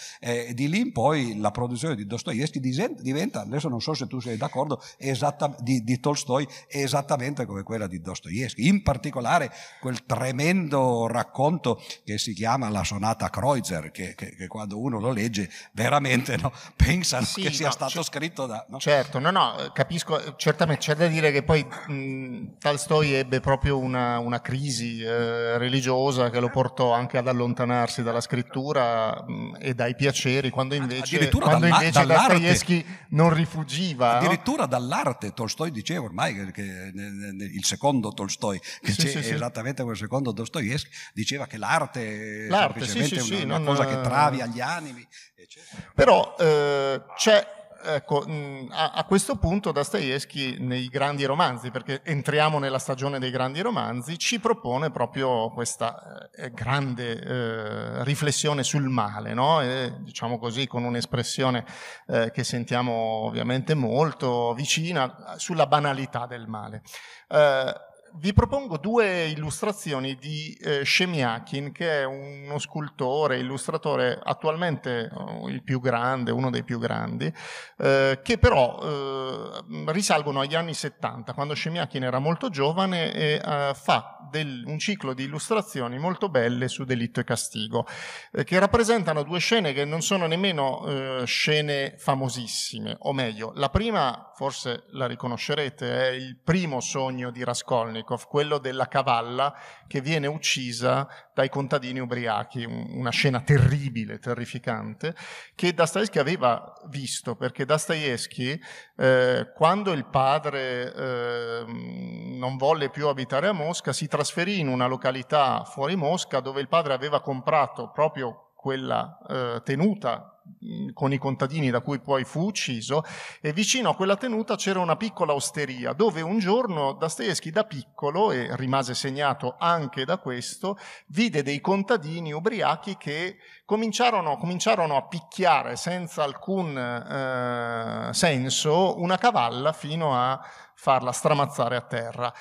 di lì in poi la produzione di Dostoevsky diventa, adesso non so se tu sei d'accordo, esatta, di, di Tolstoi esattamente come quella di Dostoevsky, in particolare quel tremendo racconto che si chiama La sonata Kreutzer, che, che, che quando uno lo legge veramente no, pensano sì, che sia no, stato c- scritto da... No? Certo, no, no, capisco, certamente c'è da dire che poi... Mh, Tolstoi ebbe proprio una, una crisi eh, religiosa che lo portò anche ad allontanarsi dalla scrittura mh, e dai piaceri, quando invece, quando dalla, invece Dostoevsky non rifugiva. Addirittura no? dall'arte, Tolstoi diceva ormai che, che, il secondo Tolstoi, che sì, c'è sì, esattamente come il secondo Dostoevsky, diceva che l'arte, l'arte è semplicemente sì, una, una cosa che travi agli animi. Eccetera. Però eh, c'è ecco, mm, a, questo punto Dostoevsky nei grandi romanzi, perché entriamo nella stagione dei grandi romanzi, ci propone proprio questa eh, grande eh, riflessione sul male, no? e, diciamo così con un'espressione eh, che sentiamo ovviamente molto vicina sulla banalità del male. Vi propongo due illustrazioni di eh, Shemiakin, che è uno scultore, illustratore attualmente oh, il più grande, uno dei più grandi, eh, che però eh, risalgono agli anni 70, quando Shemiakin era molto giovane e eh, fa del, un ciclo di illustrazioni molto belle su delitto e castigo, eh, che rappresentano due scene che non sono nemmeno eh, scene famosissime, o meglio, la prima, forse la riconoscerete, è il primo sogno di Raskolnikov, quello della cavalla che viene uccisa dai contadini ubriachi, una scena terribile, terrificante, che Dostoevsky aveva visto, perché Dostoevsky, eh, quando il padre eh, non volle più abitare a Mosca, si trasferì in una località fuori Mosca dove il padre aveva comprato proprio quella eh, tenuta con i contadini da cui poi fu ucciso e vicino a quella tenuta c'era una piccola osteria dove un giorno Dostoevsky da piccolo, e rimase segnato anche da questo, vide dei contadini ubriachi che cominciarono, cominciarono a picchiare senza alcun eh, senso una cavalla fino a farla stramazzare a terra.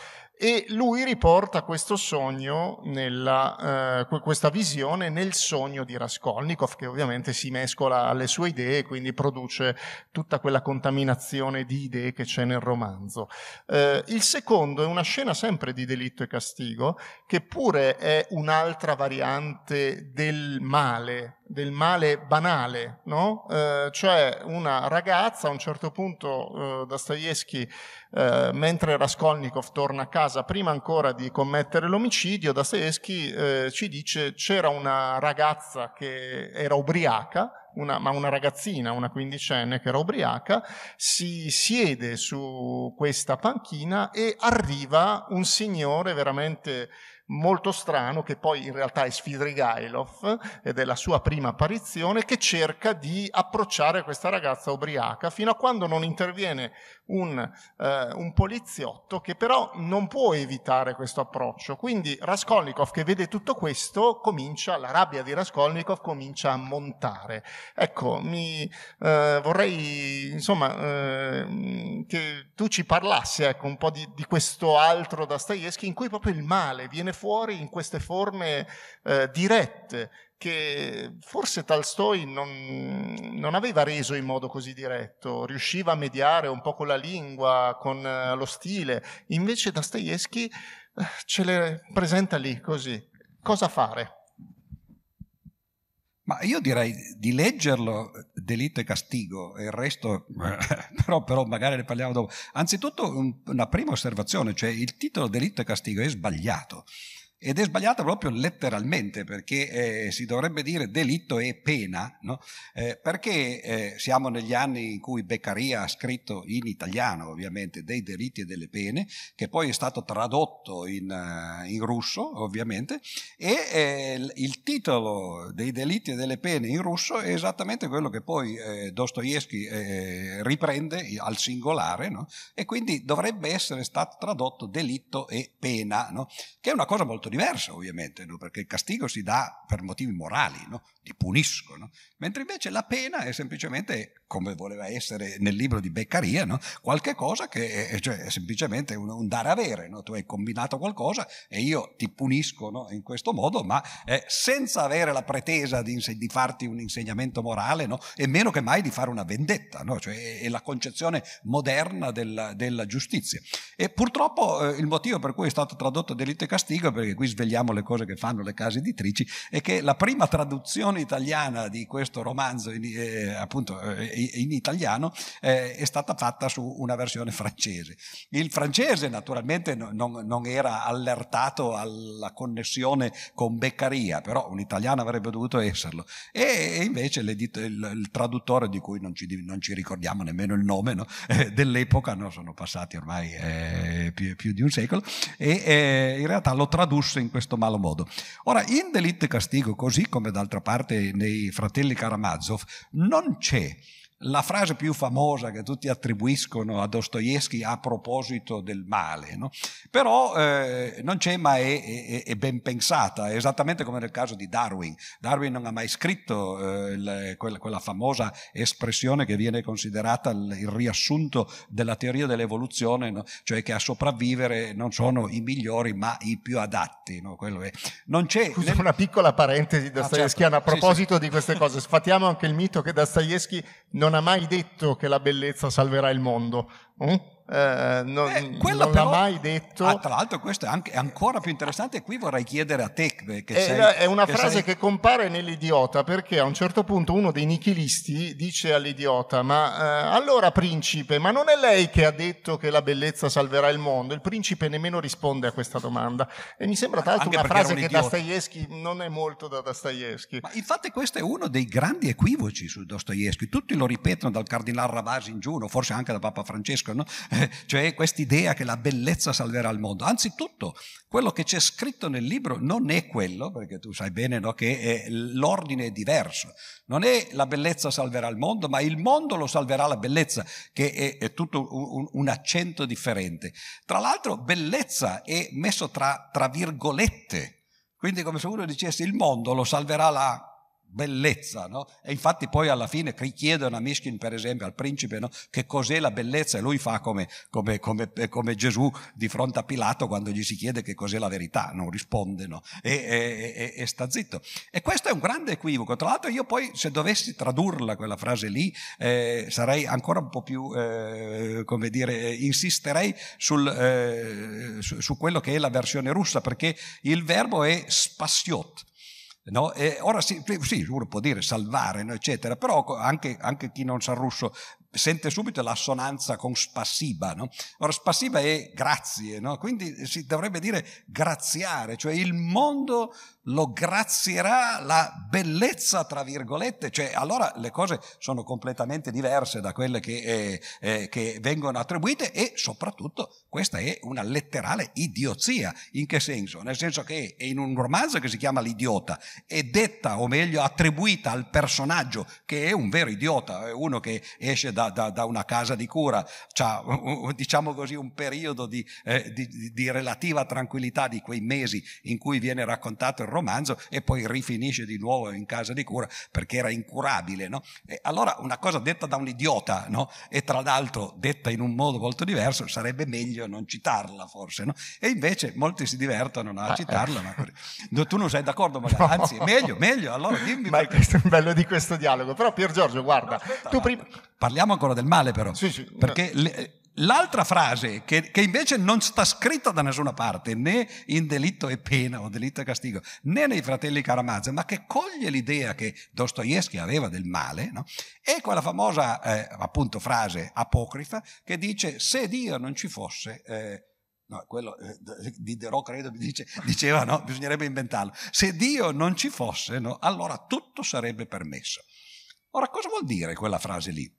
E lui riporta questo sogno, nella, eh, questa visione nel sogno di Raskolnikov, che ovviamente si mescola alle sue idee e quindi produce tutta quella contaminazione di idee che c'è nel romanzo. Eh, il secondo è una scena sempre di delitto e castigo, che pure è un'altra variante del male, del male banale, no? eh, cioè una ragazza a un certo punto, eh, Dostoevsky, eh, mentre Raskolnikov torna a casa, prima ancora di commettere l'omicidio, Dostoevsky eh, ci dice c'era una ragazza che era ubriaca, una, ma una ragazzina, una quindicenne che era ubriaca, si siede su questa panchina e arriva un signore veramente molto strano che poi in realtà è Svidrigailov ed è la sua prima apparizione che cerca di approcciare questa ragazza ubriaca fino a quando non interviene un, eh, un poliziotto che però non può evitare questo approccio. Quindi Raskolnikov che vede tutto questo comincia, la rabbia di Raskolnikov comincia a montare. Ecco, mi, eh, vorrei insomma eh, che tu ci parlassi ecco, un po' di, di questo altro Dostoevsky in cui proprio il male viene fuori in queste forme eh, dirette che forse Tolstoi non, non, aveva reso in modo così diretto, riusciva a mediare un po' con la lingua, con uh, lo stile, invece Dostoevsky uh, ce le presenta lì così. Cosa fare? Ma io direi di leggerlo Delitto e Castigo e il resto, però, però magari ne parliamo dopo. Anzitutto un, una prima osservazione, cioè il titolo Delitto e Castigo è sbagliato. Ed è sbagliata proprio letteralmente perché eh, si dovrebbe dire delitto e pena, no? eh, perché eh, siamo negli anni in cui Beccaria ha scritto in italiano ovviamente dei delitti e delle pene, che poi è stato tradotto in, uh, in russo ovviamente, e eh, il titolo dei delitti e delle pene in russo è esattamente quello che poi eh, Dostoevsky riprende al singolare, no? e quindi dovrebbe essere stato tradotto delitto e pena, no? che è una cosa molto diversa ovviamente, no? perché il castigo si dà per motivi morali, no? ti puniscono, mentre invece la pena è semplicemente, come voleva essere nel libro di Beccaria, qualche cosa che è, cioè, è semplicemente un, un dare-avere, no? tu hai combinato qualcosa e io ti punisco in questo modo, ma eh, senza avere la pretesa di, di, farti un insegnamento morale e meno che mai di fare una vendetta, cioè è, è, la concezione moderna della, della giustizia. E purtroppo eh, il motivo per cui è stato tradotto delitto e castigo, perché qui svegliamo le cose che fanno le case editrici, è che la prima traduzione italiana di questo romanzo in, eh, appunto eh, in italiano eh, è stata fatta su una versione francese. Il francese naturalmente non, non, era allertato alla connessione con Beccaria, però un italiano avrebbe dovuto esserlo. E, e invece il, il, traduttore di cui non ci, non ci, ricordiamo nemmeno il nome no? Eh, dell'epoca, no? sono passati ormai eh, più, più, di un secolo, e eh, in realtà lo tradusse in questo malo modo. Ora, in Delitto e Castigo, così come d'altra parte nei fratelli Karamazov, non c'è la frase più famosa che tutti attribuiscono a Dostoevsky a proposito del male, no? però eh, non c'è ma è, è, è, ben pensata, esattamente come nel caso di Darwin. Darwin non ha mai scritto eh, il, quella, quella, famosa espressione che viene considerata il, il riassunto della teoria dell'evoluzione, no? cioè che a sopravvivere non sono i migliori ma i più adatti. No? Non c'è Scusa, nel... una piccola parentesi Dostoevsky ah, certo. a proposito sì, sì. di queste cose, sfatiamo anche il mito che Dostoevsky non non ha mai detto che la bellezza salverà il mondo. Mm? Eh, non, eh, non però, l'ha mai detto. Ah, tra l'altro, questo è, anche, è, ancora più interessante. E qui vorrei chiedere a te. Che è, sei, è una che frase sei... che compare nell'idiota perché a un certo punto uno dei nichilisti dice all'idiota: Ma eh, allora, principe, ma non è lei che ha detto che la bellezza salverà il mondo? Il principe nemmeno risponde a questa domanda. E mi sembra tra l'altro una frase che Dostoevsky non è molto da Dostoevsky. Ma infatti, questo è uno dei grandi equivoci su Dostoevsky. Tutti lo ripetono dal cardinale Ravasi in giù, forse anche da Papa Francesco capisco, no? eh, cioè quest'idea che la bellezza salverà il mondo. Anzitutto, quello che c'è scritto nel libro non è quello, perché tu sai bene no, che l'ordine è diverso. Non è la bellezza salverà il mondo, ma il mondo lo salverà la bellezza, che è, è tutto un, un, accento differente. Tra l'altro, bellezza è messo tra, tra virgolette. Quindi come se uno dicesse il mondo lo salverà la bellezza, no? E infatti poi alla fine chiedono a Mishkin, per esempio, al principe, no? che cos'è la bellezza e lui fa come, come, come, come, Gesù di fronte a Pilato quando gli si chiede che cos'è la verità, non risponde no? e, e, e, e, sta zitto. E questo è un grande equivoco. Tra l'altro io poi se dovessi tradurla quella frase lì eh, sarei ancora un po' più, eh, come dire, insisterei sul, eh, su, su quello che è la versione russa perché il verbo è spassiot No? ora sì, sì, uno può dire salvare, no, eccetera, però anche, anche, chi non sa russo sente subito l'assonanza con spassiba. No? Ora, spassiba è grazie, no? quindi si dovrebbe dire graziare, cioè il mondo lo grazierà la bellezza, tra virgolette, cioè allora le cose sono completamente diverse da quelle che, eh, eh, che vengono attribuite e soprattutto questa è una letterale idiozia. In che senso? Nel senso che in un romanzo che si chiama L'idiota è detta, o meglio attribuita al personaggio che è un vero idiota, uno che esce da da, da, da una casa di cura, ha diciamo così un periodo di, eh, di, di, relativa tranquillità di quei mesi in cui viene raccontato il romanzo e poi rifinisce di nuovo in casa di cura perché era incurabile. No? allora una cosa detta da un idiota no? e tra l'altro detta in un modo molto diverso sarebbe meglio non citarla forse. No? E invece molti si divertono a ah, citarla. Eh. Ma tu non sei d'accordo magari, anzi meglio, meglio, allora dimmi. Ma perché. questo è il bello di questo dialogo. Però Pier Giorgio, guarda, aspetta, tu prima... Parliamo ancora del male però. Sì, sì. Perché le, l'altra frase, che, che, invece non sta scritta da nessuna parte, né in delitto e pena o delitto e castigo, né nei fratelli Karamazov, ma che coglie l'idea che Dostoevsky aveva del male, no? è quella famosa eh, appunto frase apocrifa che dice se Dio non ci fosse... Eh, No, quello eh, Diderot credo dice, diceva no, bisognerebbe inventarlo. Se Dio non ci fosse, no, allora tutto sarebbe permesso. Ora, cosa vuol dire quella frase lì?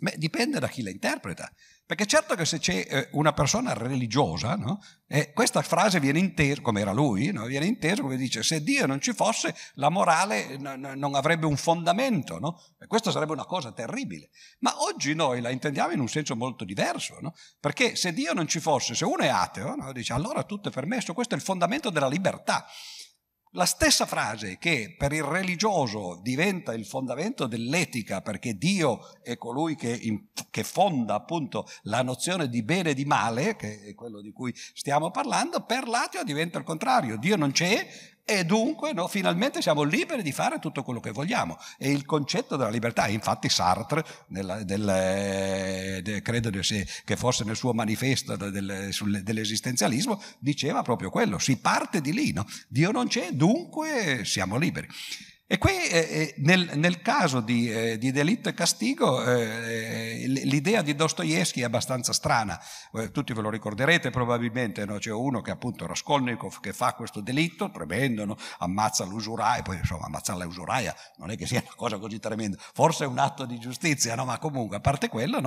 Beh, dipende da chi la interpreta. Perché certo che se c'è eh, una persona religiosa, no? eh, questa frase viene intesa, come era lui, no? viene intesa come dice, se Dio non ci fosse, la morale n- non avrebbe un fondamento, no? e questa sarebbe una cosa terribile. Ma oggi noi la intendiamo in un senso molto diverso, perché se Dio non ci fosse, se uno è ateo, dice allora tutto è permesso, questo è il fondamento della libertà. La stessa frase che per il religioso diventa il fondamento dell'etica perché Dio è colui che, che, fonda appunto la nozione di bene e di male, che è quello di cui stiamo parlando, per l'ateo diventa il contrario. Dio non c'è, e dunque no, finalmente siamo liberi di fare tutto quello che vogliamo. È il concetto della libertà. Infatti Sartre, nel, del, eh, de, credo che fosse nel suo manifesto del, sul, dell'esistenzialismo, diceva proprio quello. Si parte di lì. No? Dio non c'è, dunque siamo liberi. E qui eh, eh, nel, nel, caso di, eh, di, delitto e castigo eh, l'idea di Dostoevsky è abbastanza strana, eh, tutti ve lo ricorderete probabilmente, no? c'è uno che appunto Raskolnikov che fa questo delitto tremendo, no? ammazza l'usuraia, poi insomma ammazzare l'usuraia non è che sia una cosa così tremenda, forse è un atto di giustizia, no? ma comunque a parte quello,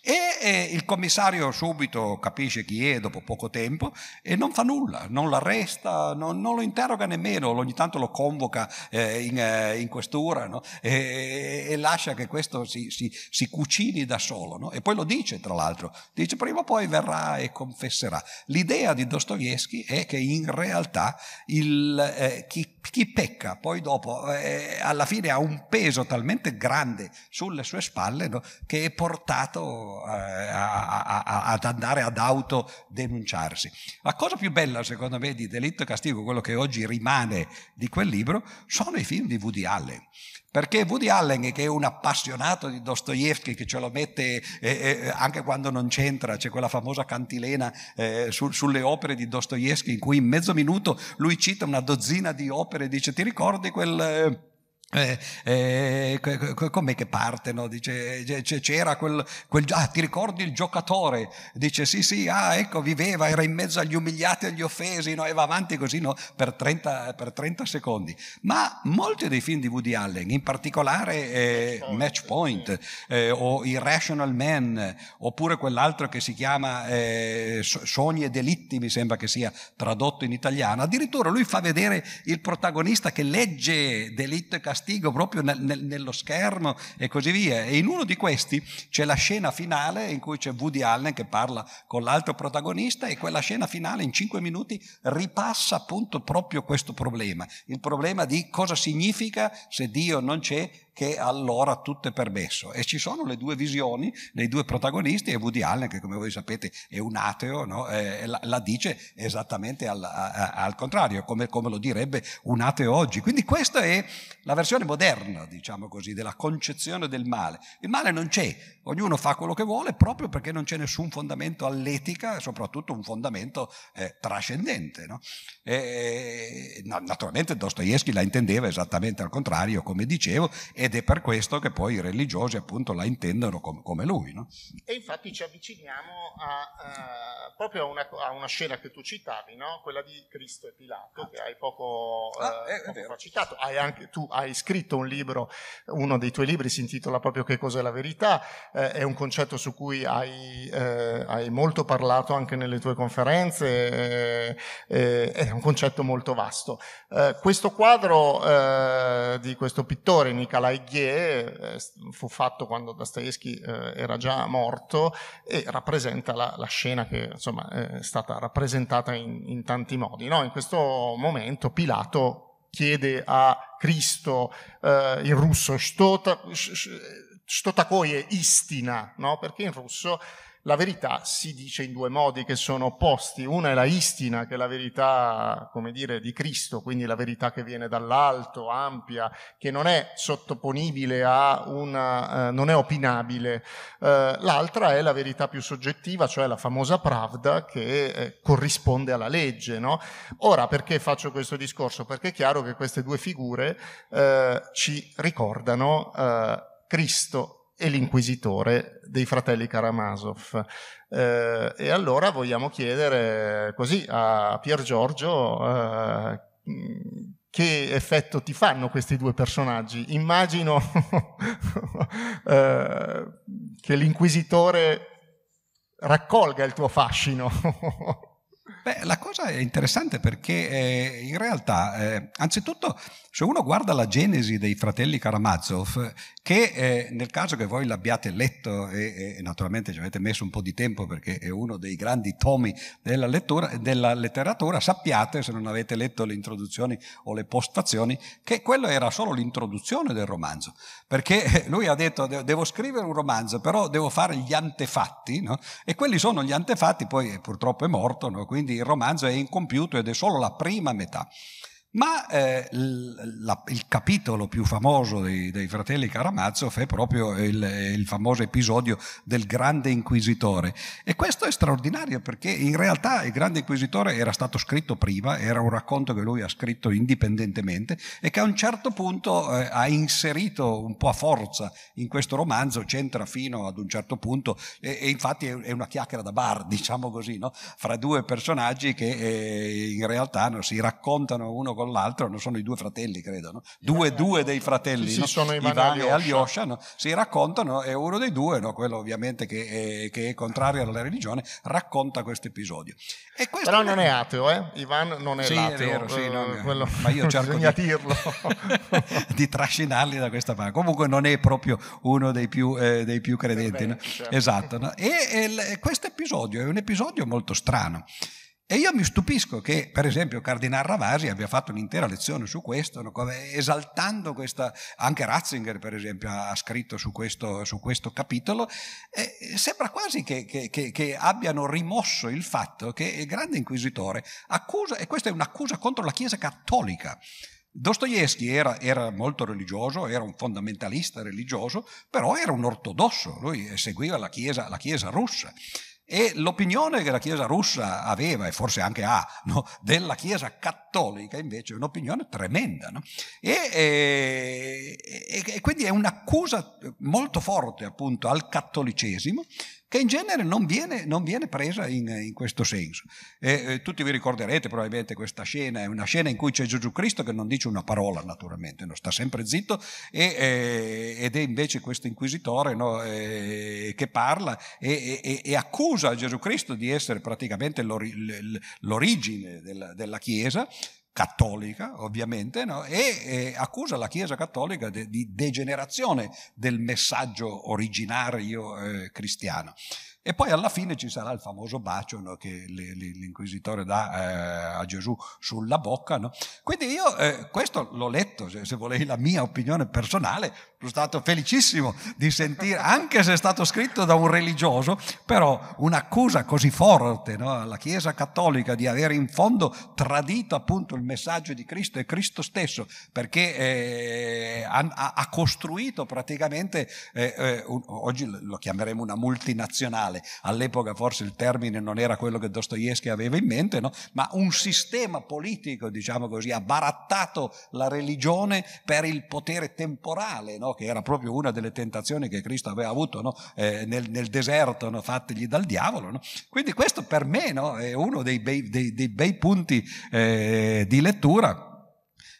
e il commissario subito capisce chi è dopo poco tempo e non fa nulla, non l'arresta, non, non lo interroga nemmeno, ogni tanto lo convoca eh, in eh, in questura no? e, e, lascia che questo si, si, si cucini da solo. No? E poi lo dice, tra l'altro, dice prima o poi verrà e confesserà. L'idea di Dostoevsky è che in realtà il, eh, chi, chi, pecca poi dopo eh, alla fine ha un peso talmente grande sulle sue spalle no? che è portato eh, a, a, ad andare ad autodenunciarsi. La cosa più bella secondo me di Delitto e Castigo, quello che oggi rimane di quel libro, sono i film di Woody Allen. Perché Woody Allen, che è un appassionato di Dostoevsky, che ce lo mette eh, eh, anche quando non c'entra, c'è quella famosa cantilena eh, su, sulle opere di Dostoevsky in cui in mezzo minuto lui cita una dozzina di opere e dice ti ricordi quel... Eh, eh, com'è che parte? No? Dice, c'era quel, quel, ah, ti ricordi il giocatore? Dice sì, sì, ah, ecco, viveva, era in mezzo agli umiliati e agli offesi, no? e va avanti così no? per, 30, per, 30, secondi. Ma molti dei film di Woody Allen, in particolare eh, Match Point eh, o Irrational Man, oppure quell'altro che si chiama eh, Sogni e delitti, mi sembra che sia tradotto in italiano, addirittura lui fa vedere il protagonista che legge delitto e castigo castigo proprio nel, nel, nello schermo e così via. E in uno di questi c'è la scena finale in cui c'è Woody Allen che parla con l'altro protagonista e quella scena finale in cinque minuti ripassa appunto proprio questo problema, il problema di cosa significa se Dio non c'è che allora tutto è permesso. E ci sono le due visioni dei due protagonisti e Woody Allen, che come voi sapete è un ateo, no? eh, la, la, dice esattamente al, a, al contrario, come, come, lo direbbe un ateo oggi. Quindi questa è la versione moderna, diciamo così, della concezione del male. Il male non c'è, ognuno fa quello che vuole proprio perché non c'è nessun fondamento all'etica soprattutto un fondamento eh, trascendente. No? E, naturalmente Dostoevsky la intendeva esattamente al contrario, come dicevo, e ed è per questo che poi i religiosi appunto la intendono com- come lui. No? E infatti ci avviciniamo a, uh, proprio a una, a una, scena che tu citavi, no? quella di Cristo e Pilato, ah. che hai poco, ah, uh, poco fa citato. Hai anche, tu hai scritto un libro, uno dei tuoi libri si intitola proprio Che cos'è la verità, eh, è un concetto su cui hai, eh, hai, molto parlato anche nelle tue conferenze, eh, è un concetto molto vasto. Eh, questo quadro eh, di questo pittore, Nicolai eh, fu fatto quando Dostoevsky eh, era già morto e rappresenta la, la scena che insomma, insomma, eh, è stata rappresentata in, in tanti modi. No? In questo momento Pilato chiede a Cristo eh, in russo, stota, stotakoye istina, no? perché in russo la verità si dice in due modi che sono opposti. Una è la istina, che è la verità, come dire, di Cristo, quindi la verità che viene dall'alto, ampia, che non è sottoponibile a una, eh, non è opinabile. Eh, l'altra è la verità più soggettiva, cioè la famosa pravda che eh, corrisponde alla legge. No? Ora, perché faccio questo discorso? Perché è chiaro che queste due figure eh, ci ricordano eh, Cristo e l'inquisitore dei fratelli Karamazov. Eh, e allora vogliamo chiedere così a Pier Giorgio eh, che effetto ti fanno questi due personaggi. Immagino eh, che l'inquisitore raccolga il tuo fascino. Beh, la cosa è interessante perché eh, in realtà, eh, anzitutto, se uno guarda la genesi dei fratelli Karamazov, che eh, nel caso che voi l'abbiate letto e, e, naturalmente ci avete messo un po' di tempo perché è uno dei grandi tomi della, lettura, della letteratura, sappiate, se non avete letto le introduzioni o le postfazioni, che quello era solo l'introduzione del romanzo, perché lui ha detto devo scrivere un romanzo, però devo fare gli antefatti, no? e quelli sono gli antefatti, poi purtroppo è morto, no? quindi il romanzo è incompiuto ed è solo la prima metà. Ma eh, la, il capitolo più famoso dei, dei fratelli Karamazov è proprio il, il, famoso episodio del grande inquisitore. E questo è straordinario perché in realtà il grande inquisitore era stato scritto prima, era un racconto che lui ha scritto indipendentemente e che a un certo punto eh, ha inserito un po' a forza in questo romanzo, c'entra fino ad un certo punto e, e infatti è, è, una chiacchiera da bar, diciamo così, no? fra due personaggi che eh, in realtà no, si raccontano uno con l'altro, non sono i due fratelli, credo, no? due, due dei fratelli, sì, no? sono Ivan, Ivan e Alyosha, no? si raccontano e uno dei due, quello ovviamente che è, che è, contrario alla religione, racconta questo episodio. Però non è ateo, eh? Ivan non è sì, l'ateo, è vero, sì, uh, no, quello... ma io cerco di, dirlo. di trascinarli da questa parte. Comunque non è proprio uno dei più, eh, dei più credenti. Bene, certo. Esatto. E, e questo episodio è un episodio molto strano. E io mi stupisco che, per esempio, Cardinal Ravasi abbia fatto un'intera lezione su questo, esaltando questa, anche Ratzinger, per esempio, ha scritto su questo, su questo capitolo, e sembra quasi che, che, che, che, abbiano rimosso il fatto che il grande inquisitore accusa, e questa è un'accusa contro la Chiesa cattolica, Dostoevsky era, era, molto religioso, era un fondamentalista religioso, però era un ortodosso, lui seguiva la chiesa, la chiesa russa. E l'opinione che la Chiesa russa aveva, e forse anche ha, no, della Chiesa cattolica, cattolica invece è un'opinione tremenda. No? E, e, e, quindi è un'accusa molto forte appunto al cattolicesimo che in genere non viene, non viene presa in, in, questo senso. E, eh, tutti vi ricorderete probabilmente questa scena, è una scena in cui c'è Gesù Cristo che non dice una parola naturalmente, no? sta sempre zitto e, eh, ed è invece questo inquisitore no? eh, che parla e, e, accusa Gesù Cristo di essere praticamente l'ori, l'origine della, della Chiesa cattolica, ovviamente, no? e, e, accusa la Chiesa cattolica de, di degenerazione del messaggio originario eh, cristiano. E poi alla fine ci sarà il famoso bacio no, che l'inquisitore dà eh, a Gesù sulla bocca. No? Quindi io eh, questo l'ho letto, se, se volevi la mia opinione personale, sono stato felicissimo di sentire, anche se è stato scritto da un religioso, però un'accusa così forte no, alla Chiesa cattolica di avere in fondo tradito appunto il messaggio di Cristo e Cristo stesso, perché eh, ha, ha, costruito praticamente, eh, eh, un, oggi lo chiameremo una multinazionale, mondiale. All'epoca forse il termine non era quello che Dostoevsky aveva in mente, no? ma un sistema politico, diciamo così, ha barattato la religione per il potere temporale, no? che era proprio una delle tentazioni che Cristo aveva avuto no? eh, nel, nel, deserto, fattegli dal diavolo. Quindi questo per me è uno dei bei, dei, dei bei punti eh, di lettura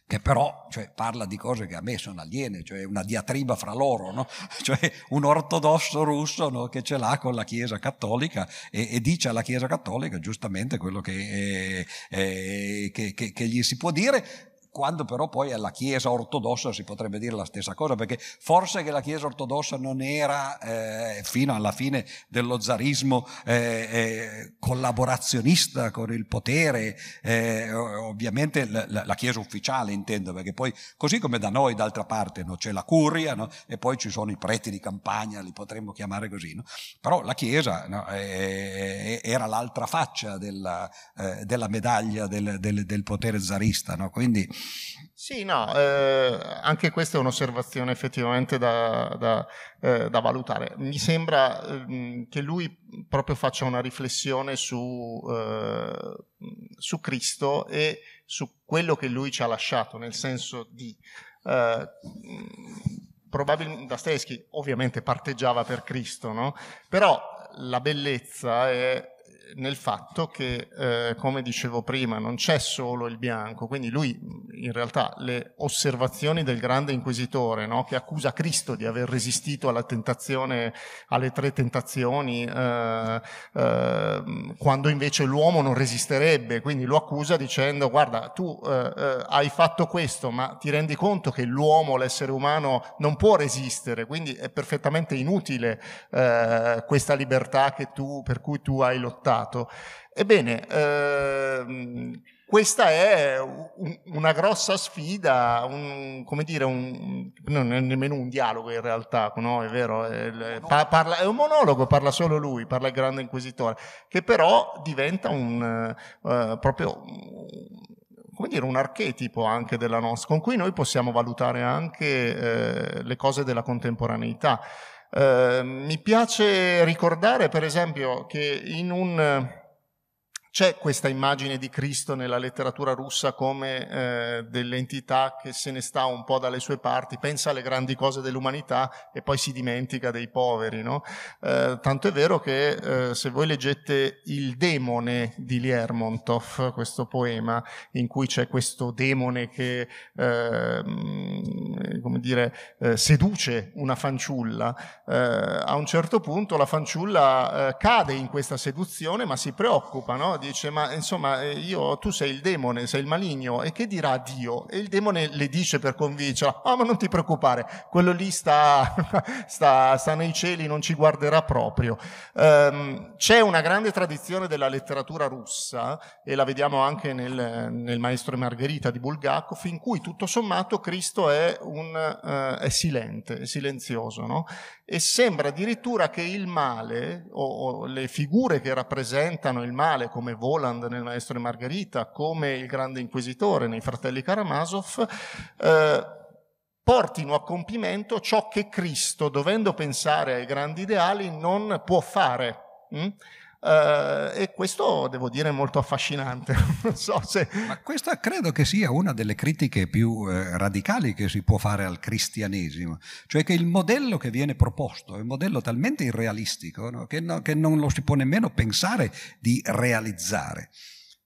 che però cioè, parla di cose che a me sono aliene, cioè una diatriba fra loro, no? cioè un ortodosso russo no? che ce l'ha con la Chiesa cattolica e, e, dice alla Chiesa cattolica giustamente quello che, eh, eh, che, che, che gli si può dire, quando però poi alla Chiesa ortodossa si potrebbe dire la stessa cosa, perché forse che la Chiesa ortodossa non era eh, fino alla fine dello zarismo eh, eh, collaborazionista con il potere, eh, ovviamente la, la, Chiesa ufficiale intendo, perché poi così come da noi d'altra parte no, c'è la curia no, e poi ci sono i preti di campagna, li potremmo chiamare così, no? però la Chiesa era l'altra faccia della, eh, della medaglia del, del, del, potere zarista, quindi sì, no, eh, anche questa è un'osservazione effettivamente da, da, eh, da valutare. Mi sembra eh, che lui proprio faccia una riflessione su, eh, su, Cristo e su quello che lui ci ha lasciato, nel senso di... Eh, probabilmente Dostoevsky ovviamente parteggiava per Cristo, no? però la bellezza è nel fatto che, eh, come dicevo prima, non c'è solo il bianco, quindi lui in realtà le osservazioni del grande inquisitore, no, che accusa Cristo di aver resistito alla tentazione, alle tre tentazioni, eh, eh, quando invece l'uomo non resisterebbe, quindi lo accusa dicendo guarda tu eh, eh, hai fatto questo, ma ti rendi conto che l'uomo, l'essere umano, non può resistere, quindi è perfettamente inutile eh, questa libertà tu, per cui tu hai lottato passato. Ebbene, ehm, questa è un, una grossa sfida, un, come dire, un, non è nemmeno un dialogo in realtà, no? È vero, è, parla, è, un monologo, parla solo lui, parla il grande inquisitore, che però diventa un, uh, proprio come dire, un archetipo anche della nostra, con cui noi possiamo valutare anche eh, le cose della contemporaneità. Eh, mi piace ricordare, per esempio, che in un c'è questa immagine di Cristo nella letteratura russa come eh, dell'entità che se ne sta un po' dalle sue parti, pensa alle grandi cose dell'umanità e poi si dimentica dei poveri. No? Eh, tanto è vero che eh, se voi leggete Il demone di Lermontov, questo poema in cui c'è questo demone che ehm, come dire, eh, seduce una fanciulla, eh, a un certo punto la fanciulla eh, cade in questa seduzione ma si preoccupa no? Dice, ma insomma, eh, io, tu sei il demone, sei il maligno, e che dirà Dio? E il demone le dice per convincerla, ah, ma non ti preoccupare, quello lì sta, sta, sta nei cieli, non ci guarderà proprio. Um, c'è una grande tradizione della letteratura russa, e la vediamo anche nel, nel Maestro e Margherita di Bulgakov, in cui tutto sommato Cristo è, un, uh, è silente, è silenzioso, no? E sembra addirittura che il male, o, o le figure che rappresentano il male come Voland nel Maestro e Margherita, come il Grande Inquisitore nei Fratelli Karamazov, eh, portino a compimento ciò che Cristo, dovendo pensare ai grandi ideali, non può fare. Hm? Uh, e questo devo dire è molto affascinante. non so se... Ma questa credo che sia una delle critiche più eh, radicali che si può fare al cristianesimo, cioè che il modello che viene proposto è un modello talmente irrealistico no? Che, no, che non lo si può nemmeno pensare di realizzare.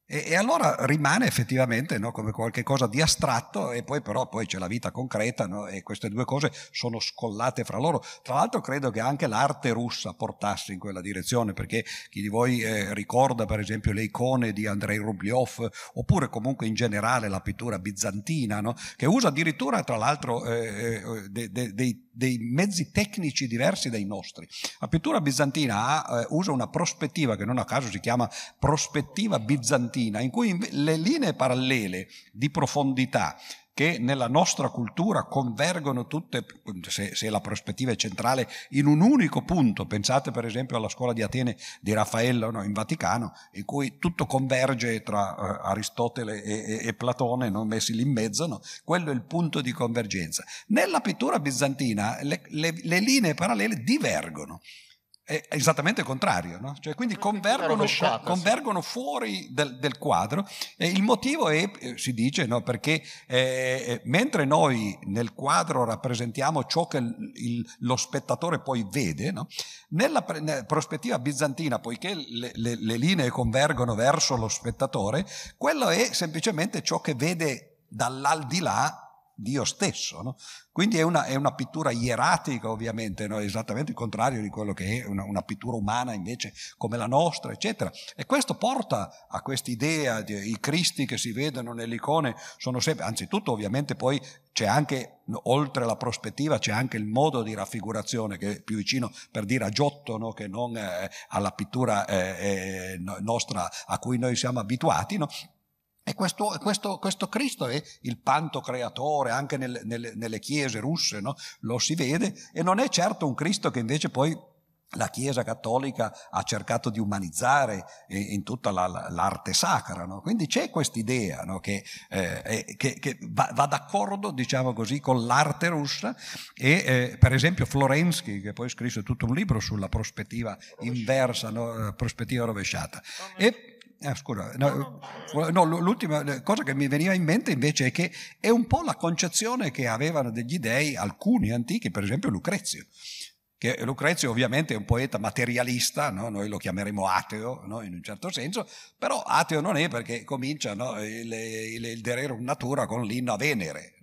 E, e allora rimane effettivamente no, come qualcosa di astratto e poi però poi c'è la vita concreta no, e queste due cose sono scollate fra loro. Tra l'altro credo che anche l'arte russa portasse in quella direzione perché chi di voi eh, ricorda per esempio le icone di Andrei Rubliov oppure comunque in generale la pittura bizantina no, che usa addirittura tra l'altro eh, eh dei, dei, dei mezzi tecnici diversi dai nostri. La pittura bizantina ha, eh, usa una prospettiva che non a caso si chiama prospettiva bizantina latina, in cui le linee parallele di profondità che nella nostra cultura convergono tutte, se, se, la prospettiva è centrale, in un unico punto. Pensate per esempio alla scuola di Atene di Raffaello no, in Vaticano, in cui tutto converge tra uh, Aristotele e, e, e Platone, no, messi lì in mezzo, no? quello è il punto di convergenza. Nella pittura bizantina le, le, le linee parallele divergono è esattamente il contrario, no? cioè, quindi convergono, convergono fuori del, del, quadro e il motivo è, eh, si dice, no? perché eh, eh, mentre noi nel quadro rappresentiamo ciò che il, il, lo spettatore poi vede, no? nella, nella, prospettiva bizantina, poiché le, le, le linee convergono verso lo spettatore, quello è semplicemente ciò che vede dall'aldilà Dio stesso. No? Quindi è una, è una, pittura ieratica ovviamente, no? esattamente il contrario di quello che è una, una, pittura umana invece come la nostra, eccetera. E questo porta a quest'idea, di, i Cristi che si vedono nelle icone sono sempre, anzitutto ovviamente poi c'è anche, oltre la prospettiva, c'è anche il modo di raffigurazione che è più vicino per dire a Giotto no? che non eh, alla pittura eh, eh, nostra a cui noi siamo abituati, no? E questo, questo, questo, Cristo è il panto creatore, anche nelle, nelle, nelle chiese russe no? lo si vede, e non è certo un Cristo che invece poi la Chiesa cattolica ha cercato di umanizzare in tutta la, l'arte sacra. No? Quindi c'è quest'idea no? che, eh, che, che va, va, d'accordo, diciamo così, con l'arte russa e eh, per esempio Florensky, che poi scrisse tutto un libro sulla prospettiva inversa, no? prospettiva rovesciata. E, eh, scusa, no, no, l'ultima cosa che mi veniva in mente invece è che è un po' la concezione che avevano degli dei alcuni antichi, per esempio Lucrezio. Che Lucrezio ovviamente è un poeta materialista, no? noi lo chiameremo ateo no? in un certo senso, però ateo non è perché comincia il, il, il Dererum Natura con l'inno a Venere.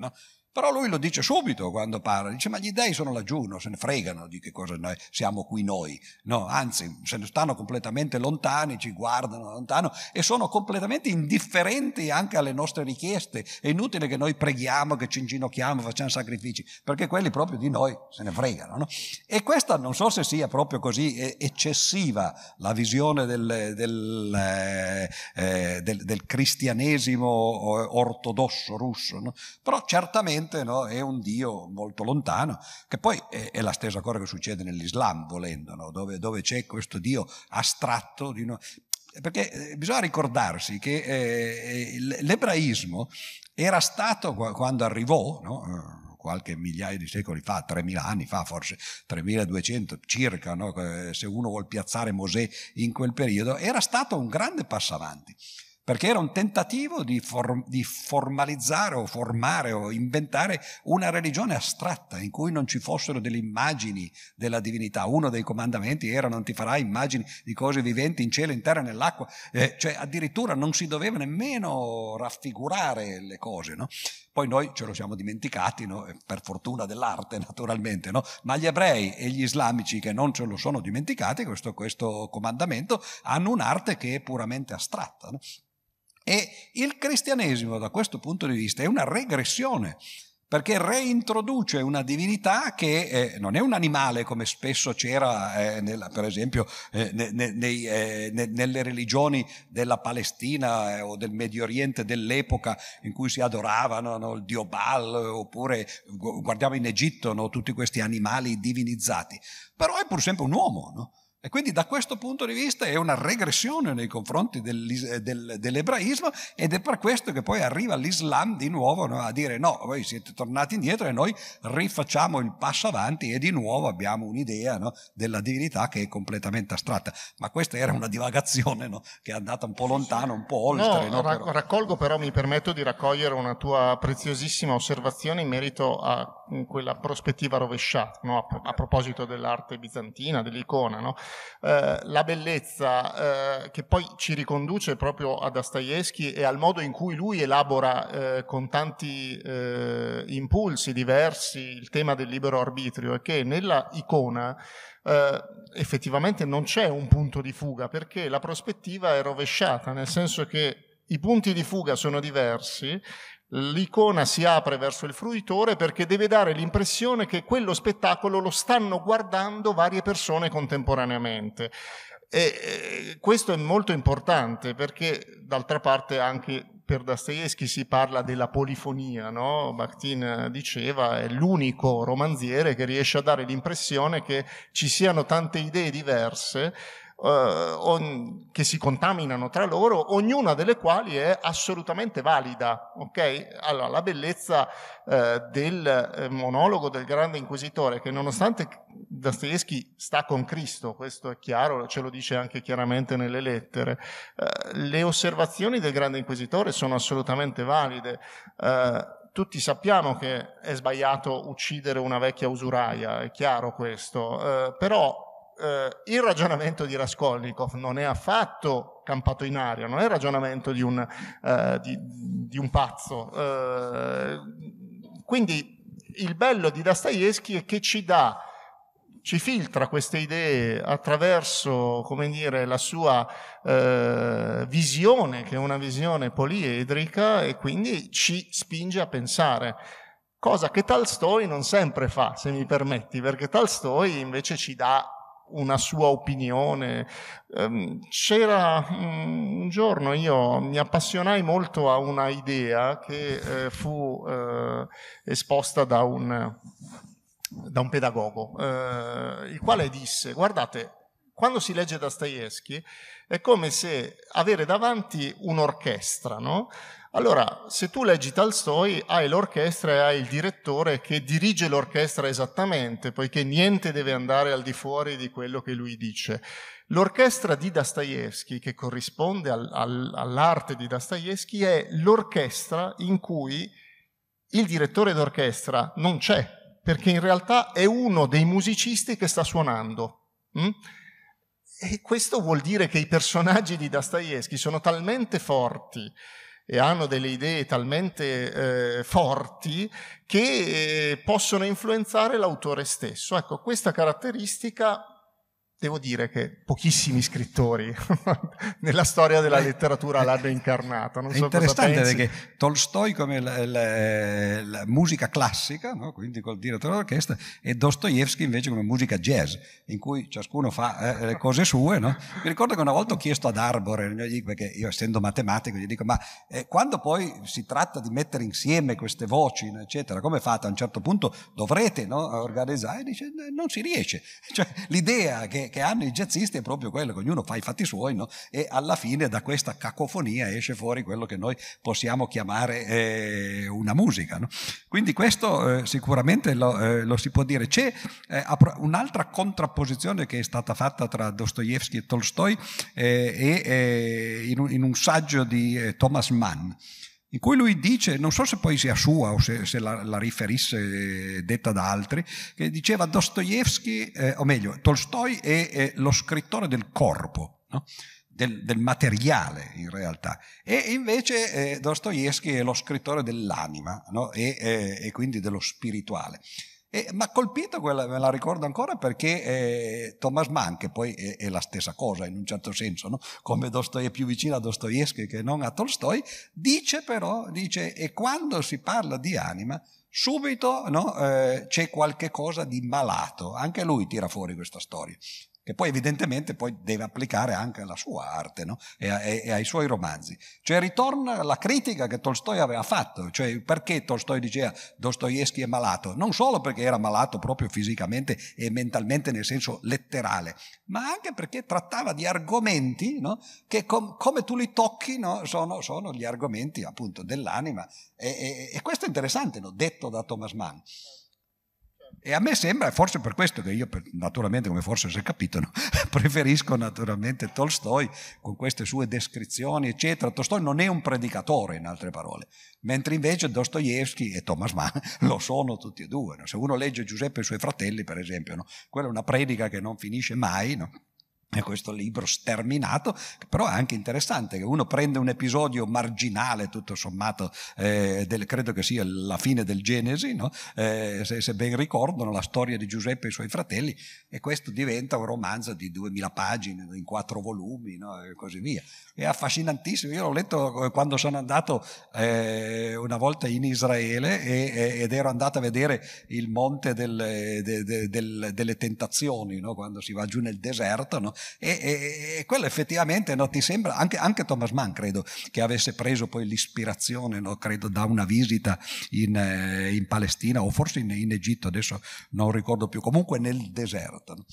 Però lui lo dice subito quando parla, dice ma gli dei sono laggiù, non se ne fregano di che cosa noi siamo qui noi, no, anzi se ne stanno completamente lontani, ci guardano lontano e sono completamente indifferenti anche alle nostre richieste, è inutile che noi preghiamo, che ci inginocchiamo, facciamo sacrifici, perché quelli proprio di noi se ne fregano. No? E questa non so se sia proprio così eccessiva la visione del, del, eh, eh, del, del cristianesimo ortodosso russo, no? però certamente ovviamente no, è un Dio molto lontano, che poi è, è, la stessa cosa che succede nell'Islam, volendo, no? dove, dove, c'è questo Dio astratto. Di, no, perché eh, bisogna ricordarsi che eh, l'ebraismo era stato, quando arrivò, no, qualche migliaia di secoli fa, 3.000 anni fa, forse 3.200 circa, se uno vuole piazzare Mosè in quel periodo, era stato un grande passo avanti perché era un tentativo di, for- di, formalizzare o formare o inventare una religione astratta in cui non ci fossero delle immagini della divinità. Uno dei comandamenti era non ti farai immagini di cose viventi in cielo, in terra nell'acqua, eh, cioè addirittura non si doveva nemmeno raffigurare le cose. No? Poi noi ce lo siamo dimenticati, no? per fortuna dell'arte naturalmente, no? ma gli ebrei e gli islamici che non ce lo sono dimenticati, questo, questo comandamento, hanno un'arte che è puramente astratta. E il cristianesimo da questo punto di vista è una regressione perché reintroduce una divinità che eh, non è un animale come spesso c'era eh, nella, per esempio eh, ne, ne, nei, eh, ne, nelle religioni della Palestina eh, o del Medio Oriente dell'epoca in cui si adoravano no, il dio Baal oppure guardiamo in Egitto no, tutti questi animali divinizzati però è pur sempre un uomo no? E quindi da questo punto di vista è una regressione nei confronti del, del, dell'ebraismo ed è per questo che poi arriva l'Islam di nuovo no, a dire no, voi siete tornati indietro e noi rifacciamo il passo avanti e di nuovo abbiamo un'idea no, della divinità che è completamente astratta. Ma questa era una divagazione no, che è andata un po' lontano, un po' oltre. No, ra- però. raccolgo però, mi permetto di raccogliere una tua preziosissima osservazione in merito a quella prospettiva rovesciata, a, a, proposito dell'arte bizantina, dell'icona. No? Eh, la bellezza eh, che poi ci riconduce proprio a Dostoevsky e al modo in cui lui elabora eh, con tanti eh, impulsi diversi il tema del libero arbitrio è che nella icona Uh, effettivamente non c'è un punto di fuga perché la prospettiva è rovesciata, nel senso che i punti di fuga sono diversi l'icona si apre verso il fruitore perché deve dare l'impressione che quello spettacolo lo stanno guardando varie persone contemporaneamente. E questo è molto importante perché d'altra parte anche per Dostoevsky si parla della polifonia, no? Bakhtin diceva è l'unico romanziere che riesce a dare l'impressione che ci siano tante idee diverse eh, che si contaminano tra loro, ognuna delle quali è assolutamente valida. Okay? Allora, la bellezza eh, del eh, monologo del grande inquisitore, che nonostante Dostoevsky sta con Cristo, questo è chiaro, ce lo dice anche chiaramente nelle lettere, eh, le osservazioni del grande inquisitore sono assolutamente valide eh, tutti sappiamo che è sbagliato uccidere una vecchia usuraia, è chiaro questo, eh, però eh, il ragionamento di Raskolnikov non è affatto campato in aria, non è il ragionamento di un, eh, di, di un pazzo. Eh, quindi il bello di Dostoevsky è che ci dà ci filtra queste idee attraverso, come dire, la sua eh, visione, che è una visione poliedrica, e quindi ci spinge a pensare. Cosa che Tolstoi non sempre fa, se mi permetti, perché Tolstoi invece ci dà una sua opinione. Ehm, c'era mm, un giorno io mi appassionai molto a una idea che eh, fu eh, esposta da un, da un pedagogo, eh, il quale disse, guardate, quando si legge Dostoevsky è come se avere davanti un'orchestra, no? Allora, se tu leggi Tolstoi, hai l'orchestra e hai il direttore che dirige l'orchestra esattamente, poiché niente deve andare al di fuori di quello che lui dice. L'orchestra di Dostoevsky, che corrisponde al, al, all'arte di Dostoevsky, è l'orchestra in cui il direttore d'orchestra non c'è, perché in realtà è uno dei musicisti che sta suonando. Mm? E questo vuol dire che i personaggi di Dostoevsky sono talmente forti e hanno delle idee talmente eh, forti che eh, possono influenzare l'autore stesso. Ecco, questa caratteristica Devo dire che pochissimi scrittori nella storia della letteratura l'hanno incarnata. Non è so interessante perché Tolstoi come la, la, la musica classica, no? quindi col direttore d'orchestra, e Dostoevsky invece come musica jazz, in cui ciascuno fa eh, le cose sue. No? Mi ricordo che una volta ho chiesto ad Arbore, perché io essendo matematico gli dico, ma eh, quando poi si tratta di mettere insieme queste voci, eccetera, come fate? A un certo punto dovrete no, organizzare? E dice, non si riesce. Cioè, l'idea che che, hanno i jazzisti è proprio quello, che ognuno fa i fatti suoi no? e alla fine da questa cacofonia esce fuori quello che noi possiamo chiamare eh, una musica. No? Quindi questo eh, sicuramente lo, eh, lo, si può dire. C'è eh, un'altra contrapposizione che è stata fatta tra Dostoevsky e Tolstoi eh, e eh, in in, un, saggio di Thomas Mann in cui lui dice, non so se poi sia sua o se, se la, la, riferisse detta da altri, che diceva Dostoevsky, eh, o meglio, Tolstoi è, è, lo scrittore del corpo, no? del, del, materiale in realtà, e invece eh, Dostoevsky è lo scrittore dell'anima no? e, e, e quindi dello spirituale. E, ma colpito quella, me la ricordo ancora perché eh, Thomas Mann, che poi è, è, la stessa cosa in un certo senso, no? come Dostoi è più vicino a Dostoevsky che non a Tolstoi, dice però, dice, e quando si parla di anima, subito no, eh, c'è qualche cosa di malato, anche lui tira fuori questa storia. Che poi evidentemente poi deve applicare anche alla sua arte no? e, a, e, ai suoi romanzi. Cioè ritorna la critica che Tolstoi aveva fatto, cioè perché Tolstoi diceva Dostoevsky è malato? Non solo perché era malato proprio fisicamente e mentalmente nel senso letterale, ma anche perché trattava di argomenti no? che com- come tu li tocchi no? sono, sono, gli argomenti appunto dell'anima e, e, e questo è interessante, detto da Thomas Mann. E a me sembra, forse per questo che io, naturalmente, come forse si è capito, no? preferisco naturalmente Tolstoi con queste sue descrizioni, eccetera. Tolstoi non è un predicatore, in altre parole, mentre invece Dostoevsky e Thomas Mann lo sono tutti e due. No? Se uno legge Giuseppe e i suoi fratelli, per esempio, no? quella è una predica che non finisce mai, no? È questo libro sterminato, però è anche interessante che uno prende un episodio marginale, tutto sommato, eh, del, credo che sia la fine del Genesi, no? eh, se, se, ben ricordano, la storia di Giuseppe e i suoi fratelli, e questo diventa un romanzo di duemila pagine, in quattro volumi, no? e così via. È affascinantissimo, io l'ho letto quando sono andato eh, una volta in Israele e, ed ero andato a vedere il monte del, de, de, de, delle tentazioni, no? quando si va giù nel deserto? E, e, e, quello effettivamente no, ti sembra, anche, anche, Thomas Mann credo che avesse preso poi l'ispirazione, no, credo da una visita in, eh, in Palestina o forse in, in, Egitto, adesso non ricordo più, comunque nel deserto.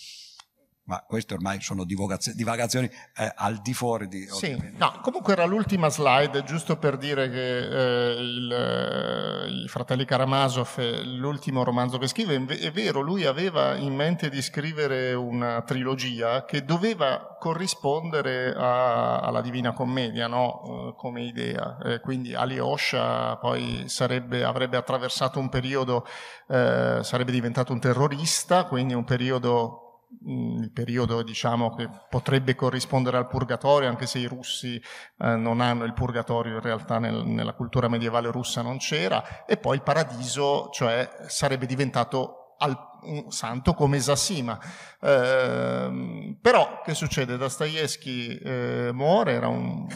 Ma queste ormai sono divagazioni eh, al di fuori di... Sì, no, comunque era l'ultima slide, giusto per dire che eh, il, eh, i fratelli Karamazov, l'ultimo romanzo che scrive, è vero, lui aveva in mente di scrivere una trilogia che doveva corrispondere a, alla Divina Commedia, no? Eh, come idea. Eh, quindi Alyosha poi sarebbe, avrebbe attraversato un periodo, eh, sarebbe diventato un terrorista, quindi un periodo il periodo diciamo, che potrebbe corrispondere al purgatorio, anche se i russi eh, non hanno il purgatorio, in realtà nel, nella cultura medievale russa non c'era, e poi il paradiso, cioè sarebbe diventato al, un santo come Sassima. Eh, però che succede? Dostoevsky eh, muore, era un,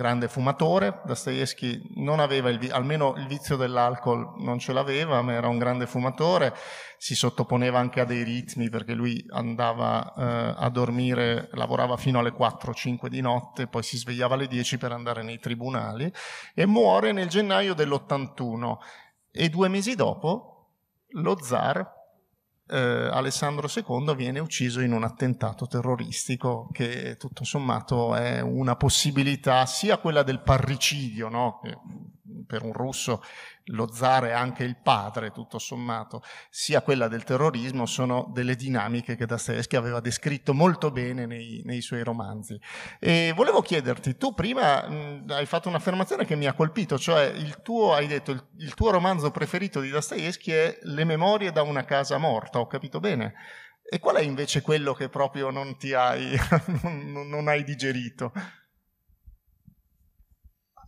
grande fumatore, Dostoevsky non aveva il, almeno il vizio dell'alcol non ce l'aveva, ma era un grande fumatore, si sottoponeva anche a dei ritmi perché lui andava eh, a dormire, lavorava fino alle 4-5 di notte, poi si svegliava alle 10 per andare nei tribunali e muore nel gennaio dell'81 e due mesi dopo lo zar eh, Alessandro II viene ucciso in un attentato terroristico che tutto sommato è una possibilità sia quella del parricidio, no? Per un russo lo zar è anche il padre, tutto sommato, sia quella del terrorismo, sono delle dinamiche che Dostoevsky aveva descritto molto bene nei, nei suoi romanzi. E volevo chiederti, tu prima mh, hai fatto un'affermazione che mi ha colpito, cioè il tuo, hai detto, il, il tuo romanzo preferito di Dostoevsky è Le memorie da una casa morta, ho capito bene? E qual è invece quello che proprio non ti hai, non, non hai digerito?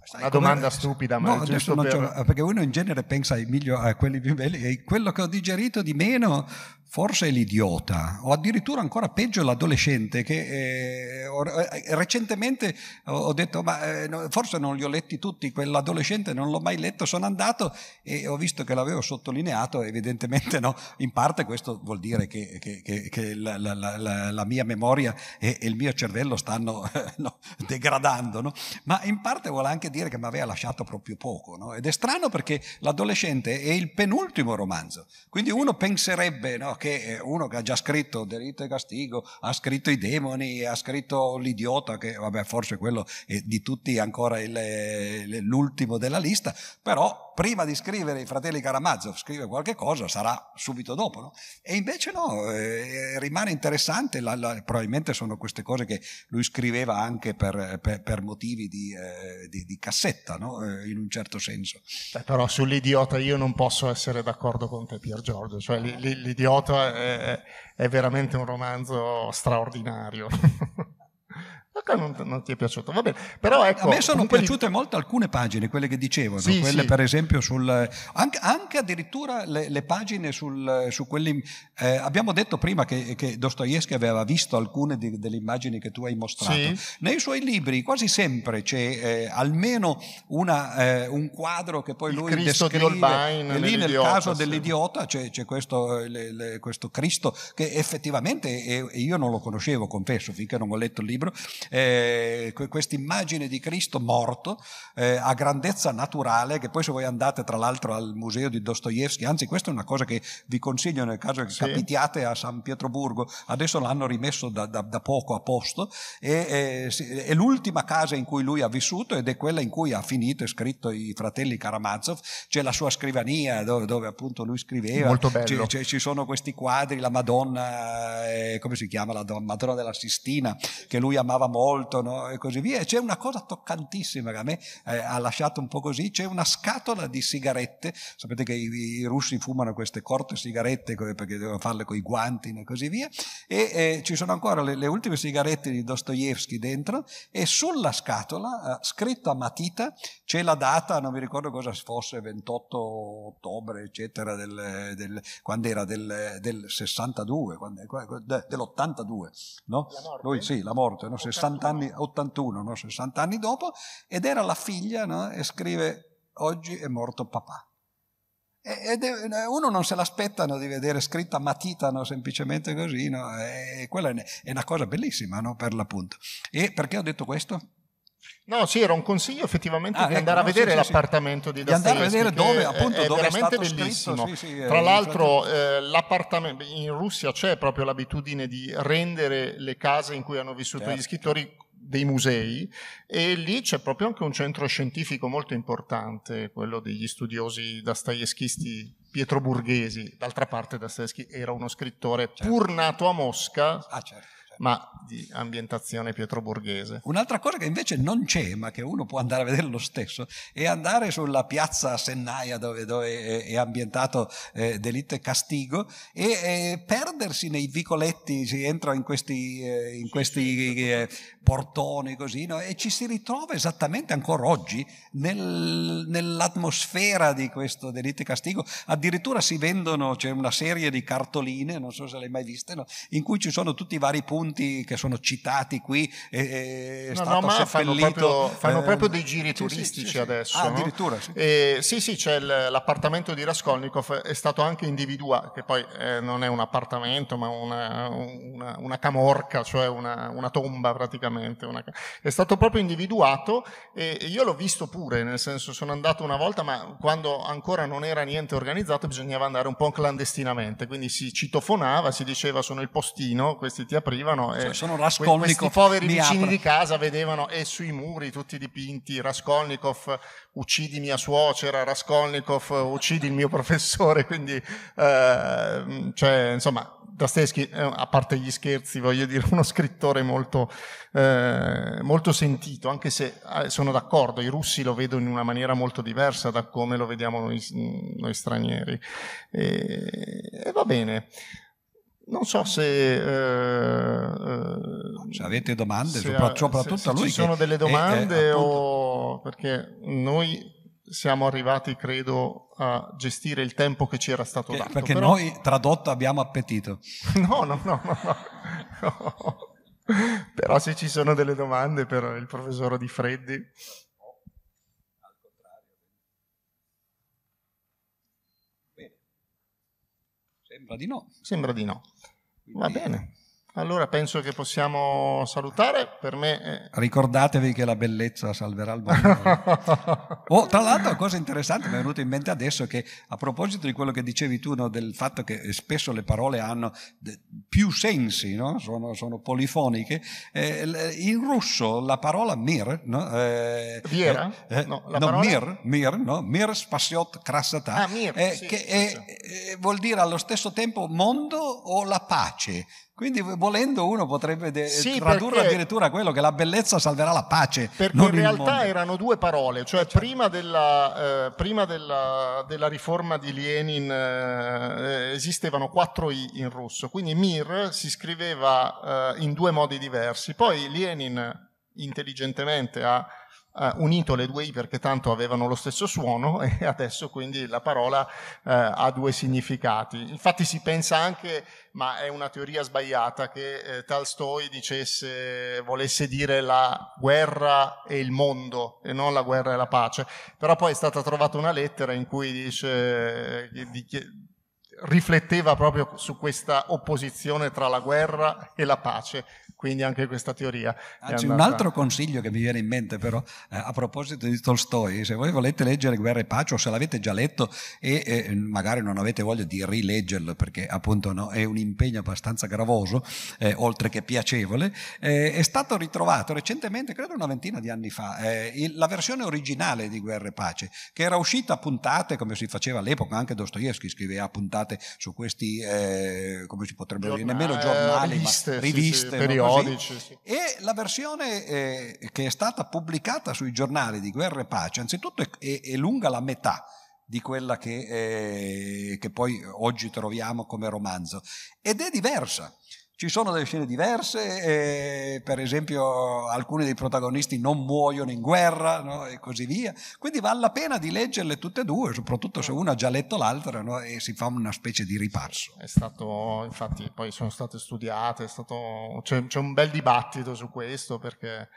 Sai, una domanda stupida, ma no, giusto per... perché uno in genere pensa ai miglio, a quelli più belli e quello che ho digerito di meno forse l'idiota o addirittura ancora peggio l'adolescente che eh, eh, recentemente ho detto ma eh, no, forse non li ho letti tutti, quell'adolescente non l'ho mai letto, sono andato e ho visto che l'avevo sottolineato, evidentemente no, in parte questo vuol dire che, che, che, che la, la, la, la, mia memoria e, e, il mio cervello stanno no, degradando, ma in parte vuole anche dire che mi aveva lasciato proprio poco ed è strano perché l'adolescente è il penultimo romanzo, quindi uno penserebbe che uno che ha già scritto Delitto e Castigo, ha scritto I demoni, ha scritto L'idiota, che vabbè forse quello è di tutti ancora il, l'ultimo della lista, però prima di scrivere i fratelli Karamazov scrive qualche cosa, sarà subito dopo, no? E invece no, eh, rimane interessante, la, la, probabilmente sono queste cose che lui scriveva anche per, per, per motivi di, eh, di, di cassetta, no? eh, in un certo senso. Beh, però sull'idiota io non posso essere d'accordo con te Pier Giorgio, cioè l'idiota è, è veramente un romanzo straordinario. Perché non, non, ti è piaciuto? Va bene. Però ecco, a me sono piaciute li... molto alcune pagine, quelle che dicevano, sì, quelle sì. per esempio sul... Anche, anche addirittura le, le, pagine sul, su quelli... Eh, abbiamo detto prima che, che Dostoevsky aveva visto alcune di, delle immagini che tu hai mostrato. Sì. Nei suoi libri quasi sempre c'è eh, almeno una, eh, un quadro che poi Il lui Cristo descrive. Di Holbein, e lì nel caso dell'idiota c'è, c'è questo, le, le, questo, Cristo che effettivamente, e io non lo conoscevo, confesso, finché non ho letto il libro, eh, questa immagine di Cristo morto eh, a grandezza naturale, che poi se voi andate tra l'altro al museo di Dostoevsky, anzi questa è una cosa che vi consiglio nel caso che sì. capitiate a San Pietroburgo, adesso l'hanno rimesso da, da, da poco a posto, e, eh, è l'ultima casa in cui lui ha vissuto ed è quella in cui ha finito e scritto i fratelli Karamazov, c'è la sua scrivania dove, dove appunto lui scriveva, Molto bello. C'è, ci sono questi quadri, la Madonna, eh, come si chiama, la Madonna della Sistina, che lui amava molto no? e così via. E c'è una cosa toccantissima che a me eh, ha lasciato un po' così, c'è una scatola di sigarette, sapete che i, i russi fumano queste corte sigarette perché devono farle con i guanti e così via, e eh, ci sono ancora le, le, ultime sigarette di Dostoevsky dentro e sulla scatola, eh, scritto a matita, c'è la data, non mi ricordo cosa fosse, 28 ottobre, eccetera, del, del, quando era del, del 62, quando, dell'82, no? Lui sì, la morte, no? 60 anni, 81, no? 60 anni dopo, ed era la figlia, no? e scrive, oggi è morto papà. È, uno non se l'aspettano di vedere scritta a matita no? semplicemente così, no? e quella è una cosa bellissima no? per l'appunto. E perché ho detto questo? No, sì, era un consiglio effettivamente ah, di ecco, andare a vedere sì, l'appartamento sì. di Dostoevsky. Di andare a vedere dove, appunto, è, dove è veramente bellissimo. Scritto, sì, Tra l'altro, eh, l'appartamento in Russia c'è proprio l'abitudine di rendere le case in cui hanno vissuto certo. gli scrittori dei musei e lì c'è proprio anche un centro scientifico molto importante, quello degli studiosi dostoevskisti pietroburghesi. D'altra parte Dostoevsky era uno scrittore certo. pur nato a Mosca. Ah, certo ma di ambientazione pietroburghese. Un'altra cosa che invece non c'è, ma che uno può andare a vedere lo stesso, è andare sulla piazza Sennaia dove, dove è ambientato eh, Delitto e Castigo e eh, perdersi nei vicoletti, si entra in questi, eh, in questi eh, portoni così, no? e ci si ritrova esattamente ancora oggi nel, nell'atmosfera di questo Delitto e Castigo. Addirittura si vendono, c'è una serie di cartoline, non so se le hai mai viste, no? in cui ci sono tutti i vari punti punti che sono citati qui è, è no, stato no, ma fanno proprio, fanno eh, proprio, dei giri turistici sì, sì, adesso. Ah, no? addirittura sì. E, sì, sì, c'è l'appartamento di Raskolnikov, è stato anche individuato, che poi eh, non è un appartamento ma una, una, una camorca, cioè una, una tomba praticamente. è stato proprio individuato e io l'ho visto pure, nel senso sono andato una volta, ma quando ancora non era niente organizzato bisognava andare un po' clandestinamente, quindi si citofonava, si diceva sono il postino, questi ti aprivano vedevano cioè, sono Raskolnikov questi poveri vicini di casa vedevano e sui muri tutti dipinti Raskolnikov uccidi mia suocera Raskolnikov uccidi il mio professore quindi eh, cioè, insomma Dostoevsky, eh, a parte gli scherzi, voglio dire, uno scrittore molto, eh, molto sentito, anche se eh, sono d'accordo, i russi lo vedono in una maniera molto diversa da come lo vediamo noi, noi stranieri. E, e va bene. Non so se, eh, eh, se avete domande, se, soprattutto se, a lui. Se ci sono delle domande è, o perché noi siamo arrivati, credo, a gestire il tempo che ci era stato dato. Perché però... noi tradotto abbiamo appetito. No, no, no, no. no. Però se ci sono delle domande per il professore Di Freddi. Sembra di no. Sembra di no. Va bene. Allora penso che possiamo salutare. Per me è... Ricordatevi che la bellezza salverà il mondo. oh, tra l'altro, cosa interessante mi è venuto in mente adesso che a proposito di quello che dicevi tu, no, del fatto che spesso le parole hanno più sensi, no? sono, sono, polifoniche, eh, in russo la parola mir, no? Eh, Viera? Eh, eh no, la no, parola... mir, mir, no? mir spasiot krasata, ah, mir, eh, sì, che sì, è, sì. vuol dire allo stesso tempo mondo o la pace. Quindi volendo uno potrebbe de- sì, tradurre perché, addirittura quello che la bellezza salverà la pace. Perché in realtà erano due parole, cioè certo. prima, della, eh, prima della, della, riforma di Lenin eh, esistevano quattro I in russo, quindi Mir si scriveva eh, in due modi diversi, poi Lenin intelligentemente ha uh, unito le due I perché tanto avevano lo stesso suono e adesso quindi la parola uh, ha due significati. Infatti si pensa anche, ma è una teoria sbagliata, che eh, Tolstoi dicesse, volesse dire la guerra e il mondo e non la guerra e la pace, però poi è stata trovata una lettera in cui dice, eh, di, rifletteva proprio su questa opposizione tra la guerra e la pace quindi anche questa teoria. Anzi, un altro consiglio che mi viene in mente però, eh, a proposito di Tolstoi, se voi volete leggere Guerra e Pace o se l'avete già letto e eh, magari non avete voglia di rileggerlo perché appunto no, è un impegno abbastanza gravoso, eh, oltre che piacevole, eh, è stato ritrovato recentemente, credo una ventina di anni fa, eh, il, la versione originale di Guerra e Pace, che era uscita a puntate, come si faceva all'epoca, anche Dostoevsky scriveva a puntate su questi, eh, come si potrebbero dire, nemmeno giornali, riviste, ma riviste, sì, sì, periodici periodici. Sì. E la versione eh, che è stata pubblicata sui giornali di Guerra e Pace, anzitutto è, è, è lunga la metà di quella che, eh, che poi oggi troviamo come romanzo ed è diversa. Ci sono delle scene diverse, per esempio alcuni dei protagonisti non muoiono in guerra no? e così via, quindi vale la pena di leggerle tutte e due, soprattutto se uno ha già letto l'altra no? e si fa una specie di ripasso. È stato, infatti poi sono state studiate, stato, c'è, c'è un bel dibattito su questo perché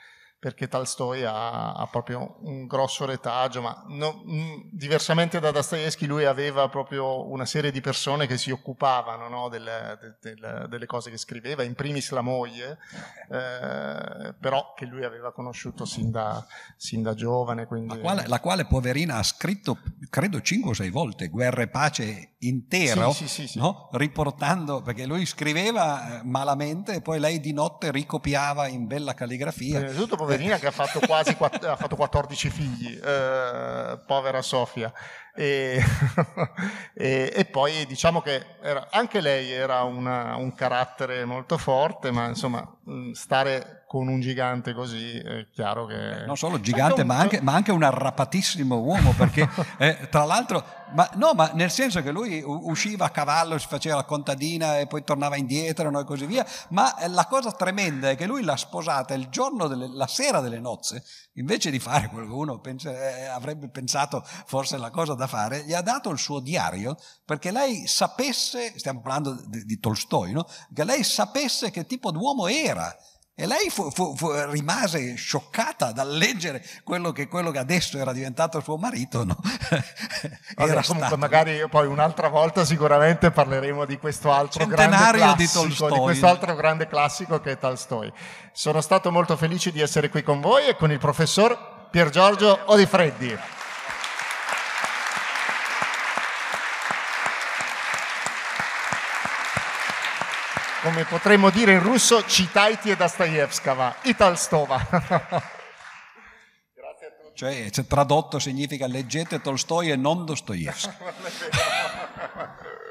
perché Tolstoi ha, ha, proprio un grosso retaggio, ma no, mh, diversamente da Dostoevsky lui aveva proprio una serie di persone che si occupavano no, delle, de, de, delle, cose che scriveva, in primis la moglie, eh, però che lui aveva conosciuto sin da, sin da giovane. Quindi... La, quale, la, quale, poverina ha scritto, credo, 5 o 6 volte Guerra e Pace intero, sì, sì, sì, no? riportando, perché lui scriveva eh, malamente e poi lei di notte ricopiava in bella calligrafia. Eh, tutto poverina che ha fatto quasi ha fatto 14 figli, eh, povera Sofia. E, e, e, poi diciamo che era, anche lei era una, un carattere molto forte, ma insomma stare con un gigante così è chiaro che... Non solo gigante, ma, anche, ma, anche, un arrapatissimo uomo, perché eh, tra l'altro, ma, no, ma nel senso che lui usciva a cavallo, si faceva la contadina e poi tornava indietro no, e così via, ma la cosa tremenda è che lui l'ha sposata il giorno, delle, la sera delle nozze, invece di fare quello che uno pensa, eh, avrebbe pensato forse la cosa da fare, gli ha dato il suo diario perché lei sapesse, stiamo parlando di, di Tolstoi, no? che lei sapesse che tipo d'uomo era e lei fu, fu, fu, rimase scioccata dal leggere quello che, quello che, adesso era diventato suo marito. No? Vabbè, comunque, magari poi un'altra volta sicuramente parleremo di questo altro grande classico, di, di questo altro grande classico che è Tolstoi. Sono stato molto felice di essere qui con voi e con il professor Pier Giorgio Odifreddi. Come potremmo dire in russo, Citaiti e Dostoevskava, Italstova. cioè, tradotto significa leggete Tolstoi e non Dostoevsky.